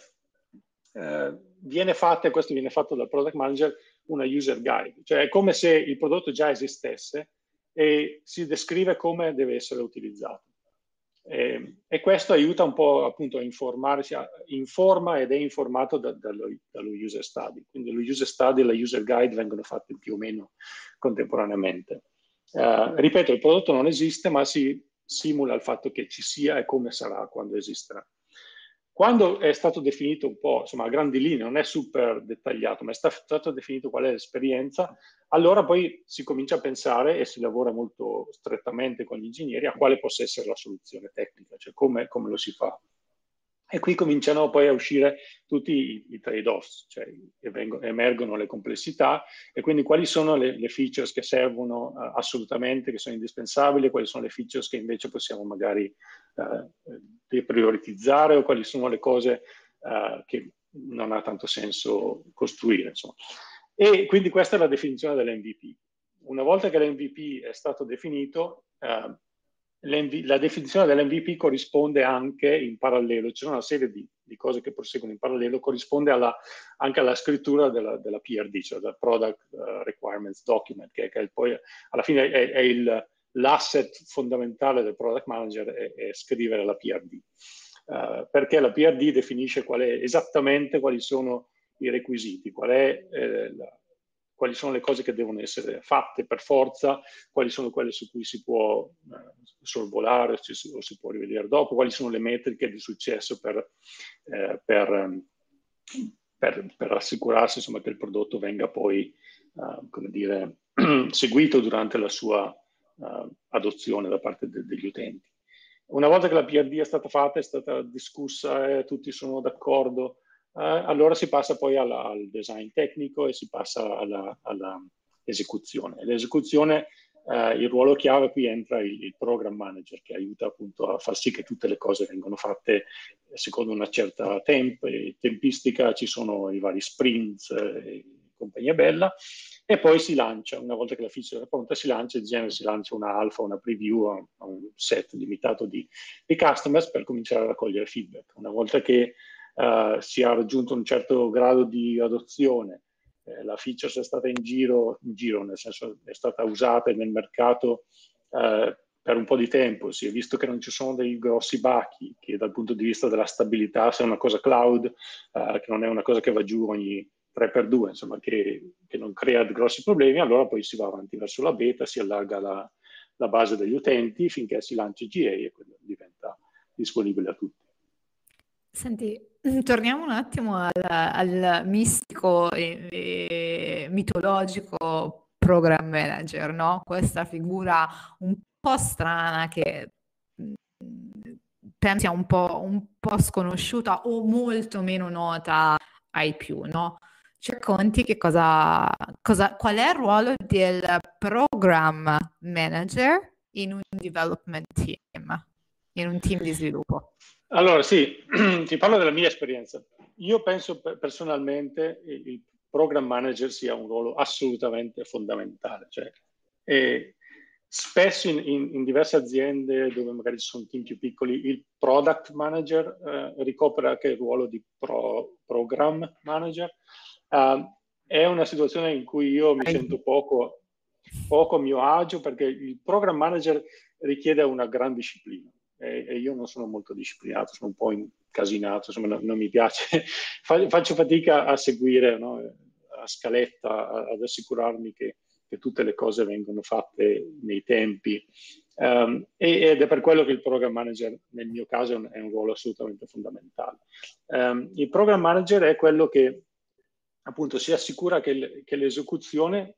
Speaker 2: eh, viene fatta, e questo viene fatto dal product manager, una user guide, cioè è come se il prodotto già esistesse e si descrive come deve essere utilizzato. E, e questo aiuta un po' appunto a informarsi, informa ed è informato da, dallo, dallo, user study. Quindi lo user study e la user guide vengono fatti più o meno contemporaneamente. Uh, ripeto, il prodotto non esiste, ma si simula il fatto che ci sia e come sarà quando esisterà. Quando è stato definito un po', insomma, a grandi linee, non è super dettagliato, ma è stato definito qual è l'esperienza, allora poi si comincia a pensare e si lavora molto strettamente con gli ingegneri a quale possa essere la soluzione tecnica, cioè come, come lo si fa. E qui cominciano poi a uscire tutti i, i trade-offs, cioè vengono, emergono le complessità e quindi quali sono le, le features che servono uh, assolutamente, che sono indispensabili, quali sono le features che invece possiamo magari uh, deprioritizzare o quali sono le cose uh, che non ha tanto senso costruire. Insomma. E quindi questa è la definizione dell'MVP. Una volta che l'MVP è stato definito, la definizione dell'MVP corrisponde anche in parallelo, c'è una serie di, di, cose che proseguono in parallelo, corrisponde alla, anche alla scrittura della, della, PRD, cioè del Product uh, Requirements Document, che, che poi alla fine è, è il, l'asset fondamentale del Product Manager, è, è scrivere la PRD. Uh, eh, perché la PRD definisce qual è, esattamente quali sono i requisiti, qual è eh, la, quali sono le cose che devono essere fatte per forza, quali sono quelle su cui si può eh, sorvolare o si può rivedere dopo, quali sono le metriche di successo per, eh, per, ehm, per, per assicurarsi insomma, che il prodotto venga poi uh, come dire, seguito durante la sua uh, adozione da parte de- degli utenti. Una volta che la PRD è stata fatta, è stata discussa e tutti sono d'accordo, allora si passa poi alla, al design tecnico e si passa alla, alla esecuzione. L'esecuzione Uh, il ruolo chiave qui entra il, il, program manager che aiuta appunto a far sì che tutte le cose vengano fatte secondo una certa temp, tempistica, ci sono i vari sprints e compagnia bella e poi si lancia, una volta che la feature è pronta si lancia, in genere si lancia una alfa, una preview a un set limitato di, di, customers per cominciare a raccogliere feedback. Una volta che uh, si è raggiunto un certo grado di adozione eh, la feature è stata in giro, in giro, nel senso è stata usata nel mercato eh, per un po' di tempo, si è visto che non ci sono dei grossi bachi, che dal punto di vista della stabilità, se è una cosa cloud, eh, che non è una cosa che va giù ogni 3x2, insomma, che, che, non crea grossi problemi, allora poi si va avanti verso la beta, si allarga la, la base degli utenti finché si lancia GA e quello diventa disponibile a tutti.
Speaker 1: Senti, torniamo un attimo al, al mistico e, e mitologico program manager, no? Questa figura un po' strana che mm, penso sia un po', un po' sconosciuta o molto meno nota ai più, no? Ci racconti che cosa, cosa, qual è il ruolo del program manager in un development team, in un team di sviluppo?
Speaker 2: Allora, sì, ti parlo della mia esperienza. Io penso personalmente il program manager sia un ruolo assolutamente fondamentale. Cioè, spesso in, in, in, diverse aziende dove magari ci sono team più piccoli, il product manager eh, ricopre anche il ruolo di pro, program manager. Uh, è una situazione in cui io mi sento poco, poco a mio agio perché il program manager richiede una gran disciplina e, e, io non sono molto disciplinato, sono un po' incasinato, insomma non, non mi piace, faccio fatica a seguire no, a scaletta, ad assicurarmi che, che, tutte le cose vengono fatte nei tempi. Um, ed è per quello che il program manager nel mio caso è un, è un ruolo assolutamente fondamentale. Um, il program manager è quello che appunto si assicura che, che l'esecuzione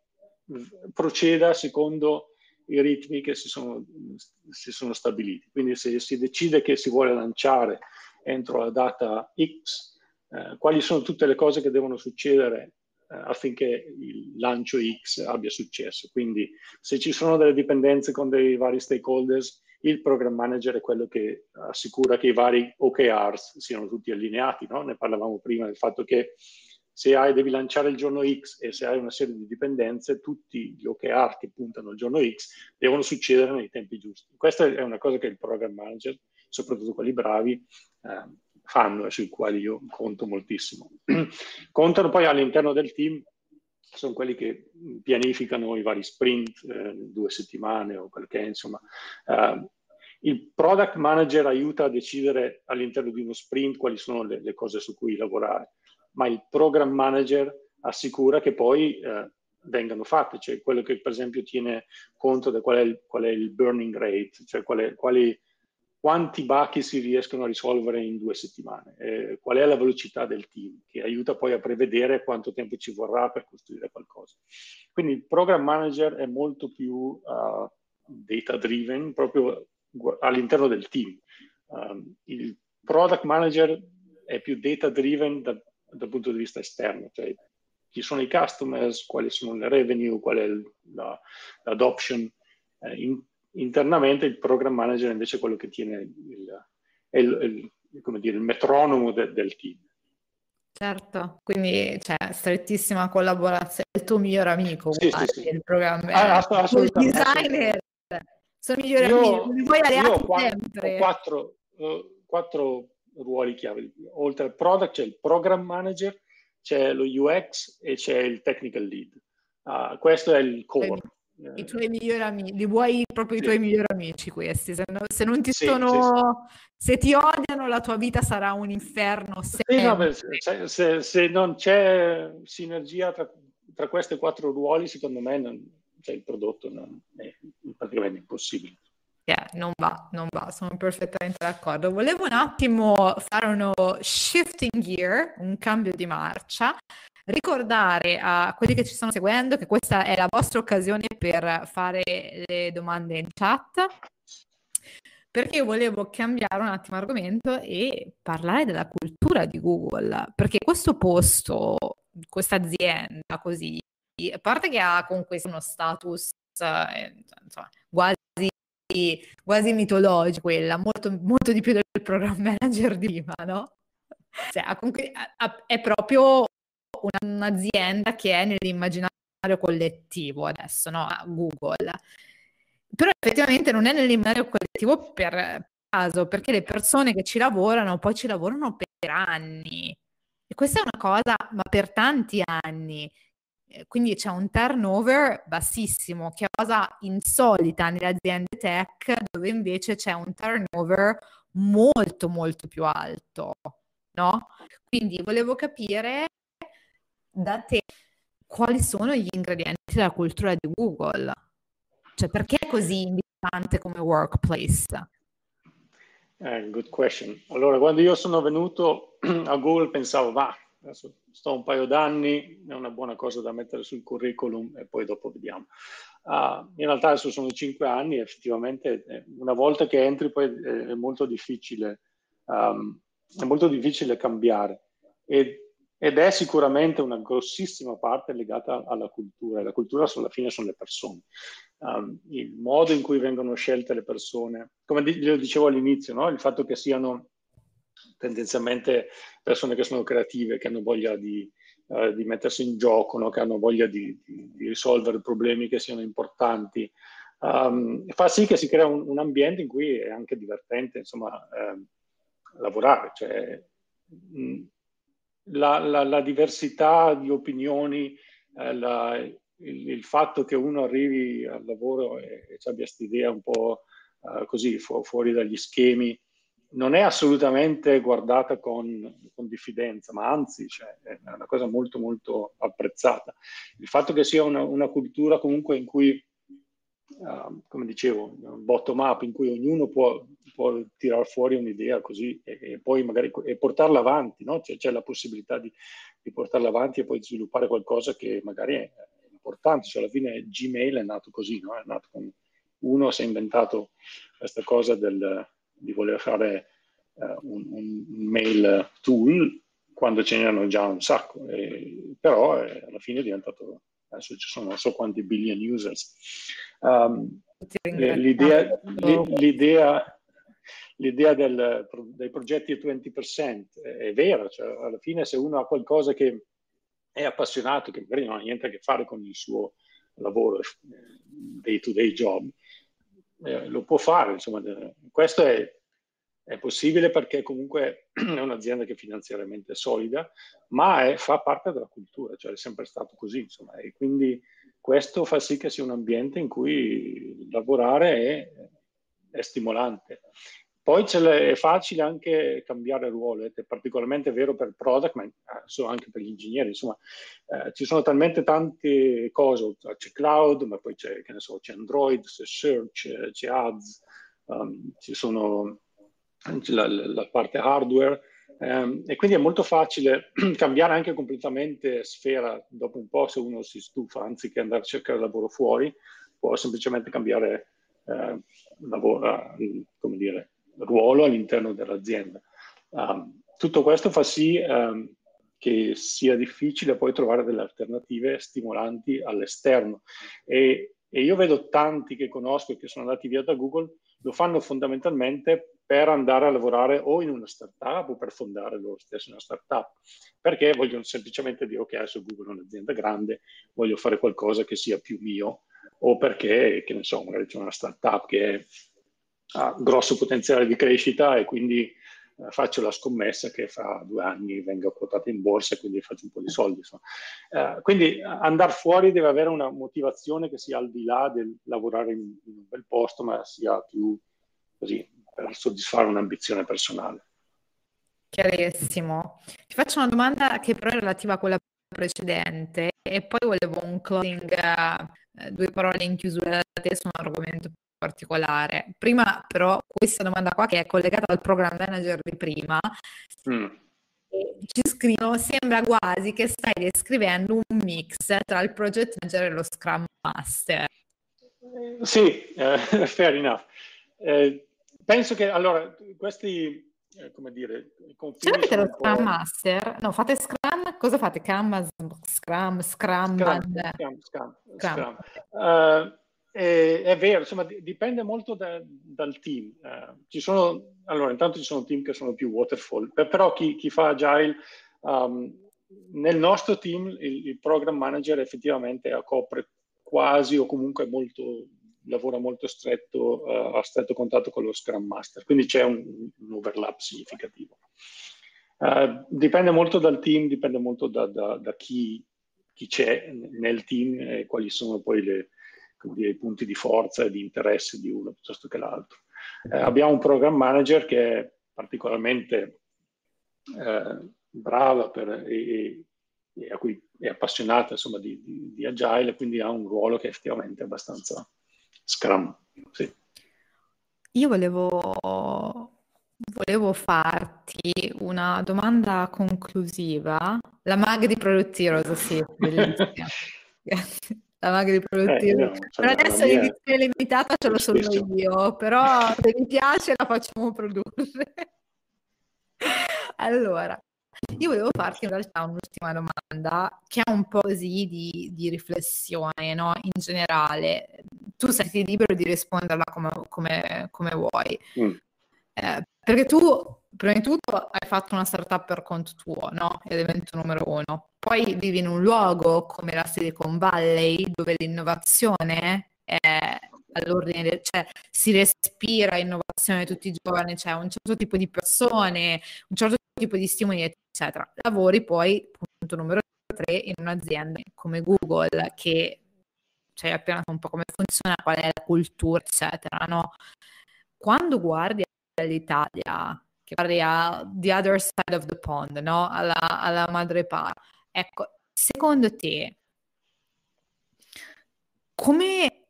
Speaker 2: proceda secondo i ritmi che si sono, si sono stabiliti. Quindi se si decide che si vuole lanciare entro la data X, eh, quali sono tutte le cose che devono succedere eh, affinché il lancio X abbia successo. Quindi se ci sono delle dipendenze con dei vari stakeholders, il program manager è quello che assicura che i vari OKRs siano tutti allineati. No? Ne parlavamo prima del fatto che se hai, devi lanciare il giorno X e se hai una serie di dipendenze, tutti gli OKR che puntano al giorno X devono succedere nei tempi giusti. Questa è una cosa che il program manager, soprattutto quelli bravi, eh, fanno e sui quali io conto moltissimo. Contano poi all'interno del team, sono quelli che pianificano i vari sprint, eh, due settimane o quel che è, insomma. Eh, il product manager aiuta a decidere all'interno di uno sprint quali sono le, le cose su cui lavorare ma il program manager assicura che poi eh, vengano fatte, cioè quello che per esempio tiene conto di qual è il, qual è il burning rate, cioè qual è, quali, quanti bachi si riescono a risolvere in due settimane, eh, qual è la velocità del team, che aiuta poi a prevedere quanto tempo ci vorrà per costruire qualcosa. Quindi il program manager è molto più uh, data driven proprio all'interno del team. Um, il product manager è più data driven da, dal punto di vista esterno, cioè chi sono i customers, quali sono le revenue, qual è la, l'adoption. Eh, in, internamente il program manager invece è quello che tiene il, il, il, dire, il metronomo de, del team.
Speaker 1: Certo, quindi c'è cioè, strettissima collaborazione, il tuo migliore amico,
Speaker 2: sì, guarda, sì, sì.
Speaker 1: il programma, ah, il designer, sono migliori amici, mi vuoi alleati sempre.
Speaker 2: Ho quattro, uh, quattro ruoli chiave. Oltre al product c'è il program manager, c'è lo UX e c'è il technical lead. Uh, questo è il core.
Speaker 1: I tuoi migliori amici, li vuoi proprio sì. i tuoi migliori amici questi, se, no, se non ti sì, sono, sì, se ti odiano la tua vita sarà un inferno.
Speaker 2: No, se, se, se, non c'è sinergia tra, tra, questi quattro ruoli, secondo me non, cioè il prodotto non, è praticamente impossibile.
Speaker 1: Yeah, non va, non va, sono perfettamente d'accordo. Volevo un attimo fare uno shifting gear, un cambio di marcia, ricordare a quelli che ci stanno seguendo che questa è la vostra occasione per fare le domande in chat perché volevo cambiare un attimo argomento e parlare della cultura di Google, perché questo posto, questa azienda così, a parte che ha comunque uno status eh, insomma, quasi, quasi mitologico, quella, molto, molto di più del programma manager di prima, no? Cioè, è proprio un'azienda che è nell'immaginario collettivo adesso, no? Google. Però effettivamente non è nell'immaginario collettivo per caso, perché le persone che ci lavorano poi ci lavorano per anni. E questa è una cosa, ma per tanti anni. Eh, quindi c'è un turnover bassissimo, che è una cosa insolita nelle aziende tech, dove invece c'è un turnover molto molto più alto, no? Quindi volevo capire da te quali sono gli ingredienti della cultura di Google. Cioè, perché è così invitante come workplace?
Speaker 2: Eh, good question. Allora, quando io sono venuto a Google pensavo, va, adesso sto un paio d'anni, è una buona cosa da mettere sul curriculum e poi dopo vediamo. Uh, in realtà adesso sono cinque anni e effettivamente eh, una volta che entri poi è, è molto difficile, um, è molto difficile cambiare. E ed è sicuramente una grossissima parte legata alla cultura. La cultura alla fine sono le persone. Um, il modo in cui vengono scelte le persone, come di- dicevo all'inizio, no? il fatto che siano tendenzialmente persone che sono creative, che hanno voglia di, uh, di mettersi in gioco, no? che hanno voglia di, di, di, risolvere problemi che siano importanti, um, fa sì che si crea un, un, ambiente in cui è anche divertente insomma, eh, lavorare. Cioè, mh, la, la, la diversità di opinioni, eh, la, il, il, fatto che uno arrivi al lavoro e, e abbia questa idea un po' eh, così fu, fuori dagli schemi, non è assolutamente guardata con, con diffidenza, ma anzi cioè, è una cosa molto molto apprezzata. Il fatto che sia una, una cultura comunque in cui uh, come dicevo, bottom up in cui ognuno può, può tirar fuori un'idea così e, e poi magari e portarla avanti, no? c'è, c'è, la possibilità di, di, portarla avanti e poi sviluppare qualcosa che magari è importante. Cioè, alla fine Gmail è nato così, no? è nato con uno si è inventato questa cosa del, di voler fare uh, un, un, mail tool quando ce n'erano già un sacco, e, però eh, alla fine è diventato adesso ci sono non so quanti billion users. Um, l'idea, l'idea, l'idea del, dei progetti 20% è vera, cioè alla fine se uno ha qualcosa che è appassionato, che magari non ha niente a che fare con il suo lavoro, day to day job, eh, lo può fare. Insomma, questo è è possibile perché comunque è un'azienda che è finanziariamente solida, ma è, fa parte della cultura, cioè è sempre stato così, insomma, e quindi questo fa sì che sia un ambiente in cui lavorare è, è stimolante. Poi è facile anche cambiare ruolo, è particolarmente vero per il product, ma anche per gli ingegneri. Insomma, eh, ci sono talmente tante cose, c'è cloud, ma poi c'è, so, c'è Android, c'è search, c'è ads, um, ci sono la, la parte hardware, ehm, e quindi è molto facile cambiare anche completamente sfera dopo un po' se uno si stufa, anziché andare a cercare lavoro fuori, può semplicemente cambiare eh, lavoro, come dire, ruolo all'interno dell'azienda. Um, tutto questo fa sì um, che sia difficile poi trovare delle alternative stimolanti all'esterno. E, e io vedo tanti che conosco e che sono andati via da Google, lo fanno fondamentalmente per andare a lavorare o in una startup o per fondare loro stessi una startup, perché vogliono semplicemente dire ok, adesso Google è un'azienda grande, voglio fare qualcosa che sia più mio, o perché, che ne so, magari c'è una startup che ha grosso potenziale di crescita e quindi eh, faccio la scommessa che fra due anni venga quotata in borsa e quindi faccio un po' di soldi. Eh, quindi andare fuori deve avere una motivazione che sia al di là del lavorare in, in un bel posto, ma sia più così per soddisfare un'ambizione personale.
Speaker 1: Chiarissimo. Ti faccio una domanda che però è relativa a quella precedente e poi volevo un closing, uh, due parole in chiusura da te su un argomento particolare. Prima però questa domanda qua che è collegata al program manager di prima. Mm. ci scrivono, sembra quasi che stai descrivendo un mix tra il project manager e lo scrum master.
Speaker 2: Sì, eh, fair enough. Eh, penso che allora questi, eh, come dire,
Speaker 1: confini. Avete lo Scrum Master, no, fate Scrum, cosa fate? Canvas, Scrum, Scrum, Scrum, Scrum, Scrum.
Speaker 2: Scrum. Uh, è, è, vero, insomma, dipende molto da, dal team. Uh, ci sono, allora, intanto ci sono team che sono più waterfall, però chi, chi fa agile, um, nel nostro team il, il program manager effettivamente copre quasi o comunque molto, lavora molto stretto, uh, a stretto contatto con lo Scrum Master, quindi c'è un, un overlap significativo. Uh, dipende molto dal team, dipende molto da, da, da chi, chi, c'è nel team e quali sono poi le, dire, i punti di forza e di interesse di uno piuttosto che l'altro. Uh, abbiamo un program manager che è particolarmente brava per, e, e a cui è appassionata insomma, di, di, di, Agile, quindi ha un ruolo che è effettivamente abbastanza Scrum. Sì.
Speaker 1: Io volevo, volevo farti una domanda conclusiva. La mag di Product Heroes, sì, bellissima. La mag di Product eh. No, per adesso mia... l'edizione limitata ce l'ho solo io, però se mi piace la facciamo produrre. allora, io volevo farti in realtà un'ultima domanda che è un po' così di, di riflessione, no? In generale, tu sei libero di risponderla come, come, come vuoi. Mm. Eh, perché tu, prima di tutto, hai fatto una startup per conto tuo, no? Elemento numero uno. Poi vivi in un luogo come la Silicon Valley, dove l'innovazione è all'ordine del, cioè si respira innovazione tutti i giorni, c'è cioè un certo tipo di persone, un certo tipo di stimoli, eccetera. Lavori poi, punto numero tre, in un'azienda come Google che ci hai appena un po' come funziona, qual è la cultura, eccetera, no? Quando guardi all'Italia, che guardi a the other side of the pond, no? Alla, alla madrepara, ecco, secondo te, come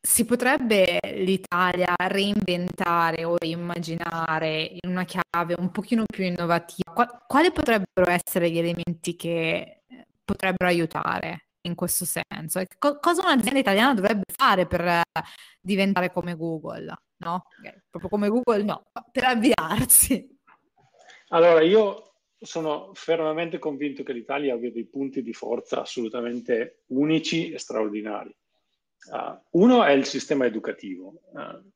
Speaker 1: si potrebbe l'Italia reinventare o immaginare in una chiave un pochino più innovativa? Quali potrebbero essere gli elementi che eh, potrebbero aiutare in questo senso? cosa un'azienda italiana dovrebbe fare per eh, diventare come Google? No? Proprio come Google no, per avviarsi.
Speaker 2: Allora, io sono fermamente convinto che l'Italia abbia dei punti di forza assolutamente unici e straordinari Uh, uno è il sistema educativo. Uh,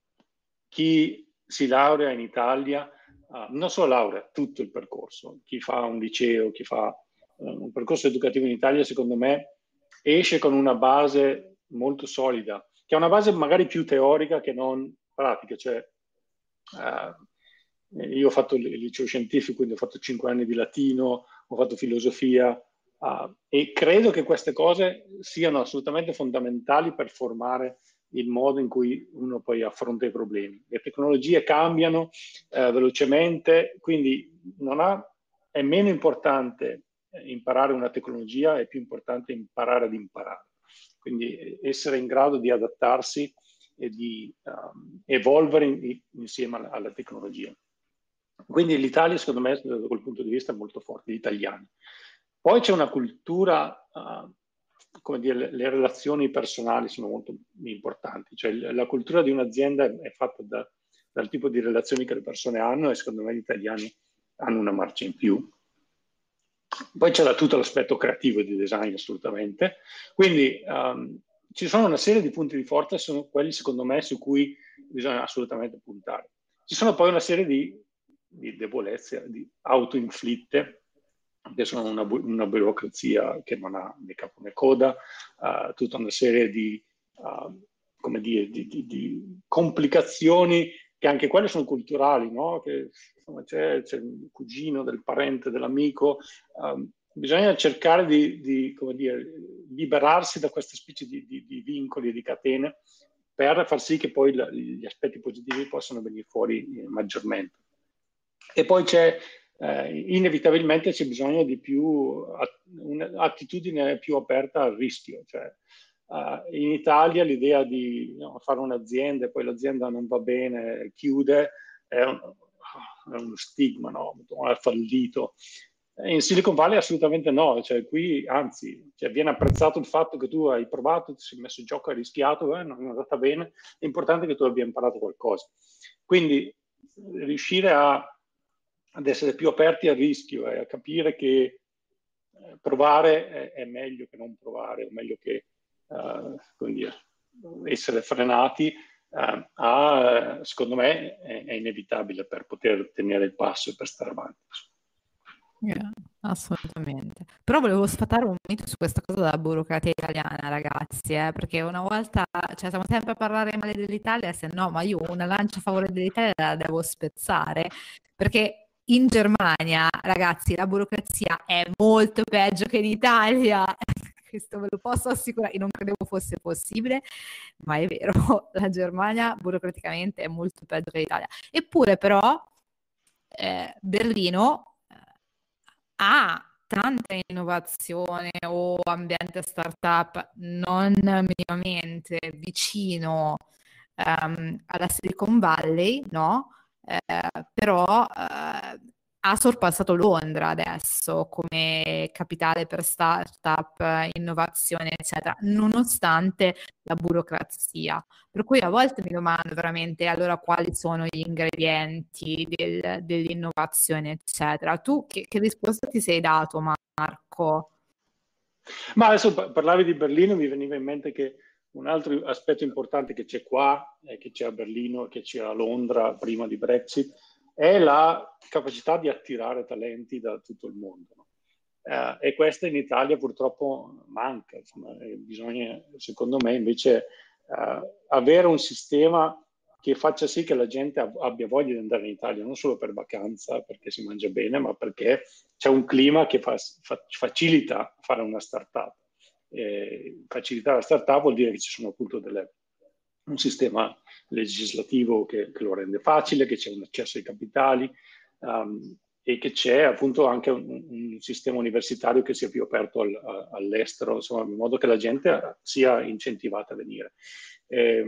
Speaker 2: chi si laurea in Italia, uh, non solo laurea, tutto il percorso. Chi fa un liceo, chi fa un percorso educativo in Italia, secondo me, esce con una base molto solida, che è una base magari più teorica che non pratica. Cioè, io ho fatto il liceo scientifico, quindi ho fatto cinque anni di latino, ho fatto filosofia, Uh, e credo che queste cose siano assolutamente fondamentali per formare il modo in cui uno poi affronta i problemi. Le tecnologie cambiano eh, velocemente, quindi ha, è meno importante imparare una tecnologia, è più importante imparare ad imparare. Quindi essere in grado di adattarsi e di um, evolvere in, insieme alla, alla, tecnologia. Quindi l'Italia, secondo me, da quel punto di vista, è molto forte, gli italiani. Poi c'è una cultura, uh, come dire, le, le, relazioni personali sono molto importanti, cioè la cultura di un'azienda è, fatta da, dal tipo di relazioni che le persone hanno e secondo me gli italiani hanno una marcia in più. Poi c'è tutto l'aspetto creativo di design assolutamente, quindi um, ci sono una serie di punti di forza, sono quelli secondo me su cui bisogna assolutamente puntare. Ci sono poi una serie di, di debolezze, di autoinflitte, che sono una, una, burocrazia che non ha né capo né coda, uh, tutta una serie di, uh, dire, di, di, di, complicazioni che anche quelle sono culturali, no? che insomma, c'è, c'è, il cugino del parente, dell'amico. Um, bisogna cercare di, come dire, liberarsi da queste specie di, vincoli e di catene per far sì che poi la, gli aspetti positivi possano venire fuori eh, maggiormente. E poi c'è eh, inevitabilmente c'è bisogno di più un'attitudine più aperta al rischio. Cioè, uh, in Italia l'idea di no, fare un'azienda e poi l'azienda non va bene, chiude, è un, uno stigma, no? è fallito. In Silicon Valley assolutamente no, cioè qui anzi cioè viene apprezzato il fatto che tu hai provato, ti sei messo in gioco, hai rischiato, eh, non è andata bene, è importante che tu abbia imparato qualcosa. Quindi riuscire a, ad essere più aperti al rischio e a capire che eh, provare è, è, meglio che non provare, o meglio che uh, dire, essere frenati, a, secondo me è, è inevitabile per poter tenere il passo e per stare avanti.
Speaker 1: Yeah, assolutamente. Però volevo sfatare un mito su questa cosa della burocrazia italiana, ragazzi, eh, perché una volta, cioè, siamo sempre a parlare male dell'Italia, se no, ma io una lancia a favore dell'Italia la devo spezzare, perché in Germania, ragazzi, la burocrazia è molto peggio che in Italia. Questo ve lo posso assicurare, non credevo fosse possibile, ma è vero, la Germania burocraticamente è molto peggio che l'Italia. Eppure però eh, Berlino ha tanta innovazione o ambiente startup non minimamente vicino um, alla Silicon Valley, no? Eh, però eh, ha sorpassato Londra adesso come capitale per startup, innovazione, eccetera, nonostante la burocrazia. Per cui a volte mi domando veramente allora quali sono gli ingredienti del, dell'innovazione, eccetera. Tu che, che risposta ti sei dato, Marco?
Speaker 2: Ma adesso parlavi di Berlino, mi veniva in mente che un altro aspetto importante che c'è qua, e che c'è a Berlino, che c'è a Londra prima di Brexit, è la capacità di attirare talenti da tutto il mondo. No? Eh, e questa in Italia purtroppo manca. Insomma, bisogna, secondo me, invece eh, avere un sistema che faccia sì che la gente abbia voglia di andare in Italia, non solo per vacanza, perché si mangia bene, ma perché c'è un clima che fa, fa, facilita fare una startup. Eh, facilitare la startup vuol dire che ci sono appunto delle, un sistema legislativo che, che, lo rende facile, che c'è un accesso ai capitali um, e che c'è appunto anche un, un, sistema universitario che sia più aperto al, a, all'estero, insomma, in modo che la gente sia incentivata a venire. Eh,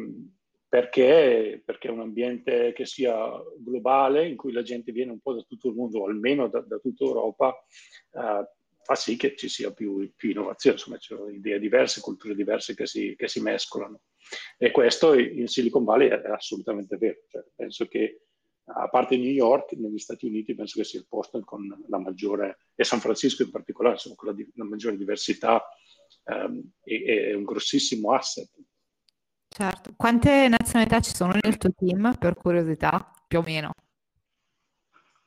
Speaker 2: perché? Perché è un ambiente che sia globale, in cui la gente viene un po' da tutto il mondo, o almeno da, da tutta Europa, uh, fa sì che ci sia più, più innovazione, insomma, ci sono idee diverse, culture diverse che si, che si mescolano. E questo in Silicon Valley è assolutamente vero. Cioè, penso che, a parte New York, negli Stati Uniti penso che sia il posto con la maggiore, e San Francisco in particolare, insomma, con la, la maggiore diversità um, e, è un grossissimo asset.
Speaker 1: Certo. Quante nazionalità ci sono nel tuo team, per curiosità, più o meno?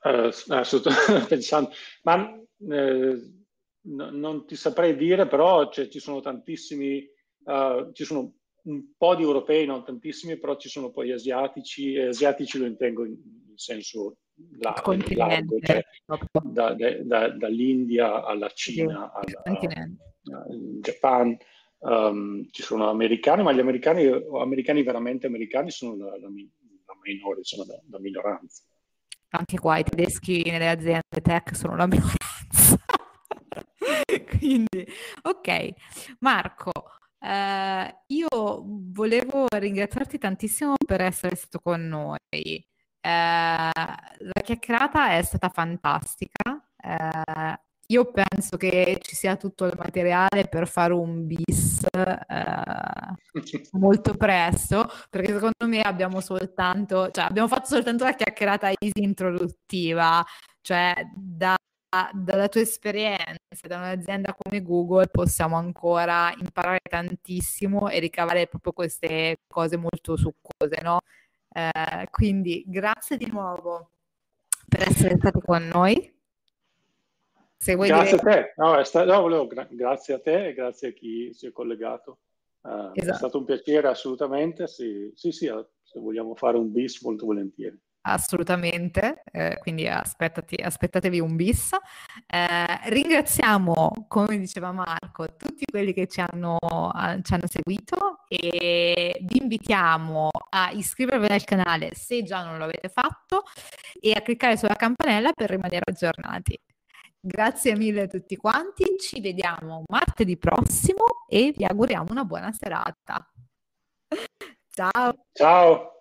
Speaker 2: Uh, pensando, ma eh, no, non ti saprei dire, però cioè, ci sono tantissimi, uh, ci sono un po' di europei, non tantissimi, però ci sono poi asiatici, e asiatici lo intengo in, in senso la, largo, cioè da, da, dall'India alla Cina, al Giappone. Um, ci sono americani, ma gli americani, americani veramente americani sono la, la, la minore, sono la, la minoranza.
Speaker 1: Anche qua i tedeschi nelle aziende tech sono la minoranza. Quindi, ok, Marco, eh, io volevo ringraziarti tantissimo per essere stato con noi. Eh, la chiacchierata è stata fantastica. Eh, io penso che ci sia tutto il materiale per fare un bis eh, molto presto, perché secondo me abbiamo soltanto, cioè abbiamo fatto soltanto la chiacchierata easy introduttiva, cioè da dalla tua esperienza, da un'azienda come Google, possiamo ancora imparare tantissimo e ricavare proprio queste cose molto succose, no? Eh, quindi grazie di nuovo per essere stati con noi.
Speaker 2: grazie dire... a te, no, sta... no, volevo... Gra- grazie a te e grazie a chi si è collegato. Uh, esatto. È stato un piacere assolutamente, sì, sì, sì, se vogliamo fare un bis molto volentieri.
Speaker 1: Assolutamente, eh, quindi aspettatevi un bis. Eh, ringraziamo, come diceva Marco, tutti quelli che ci hanno, ci hanno, seguito e vi invitiamo a iscrivervi al canale se già non lo avete fatto e a cliccare sulla campanella per rimanere aggiornati. Grazie mille a tutti quanti, ci vediamo martedì prossimo e vi auguriamo una buona serata. Ciao.
Speaker 2: Ciao.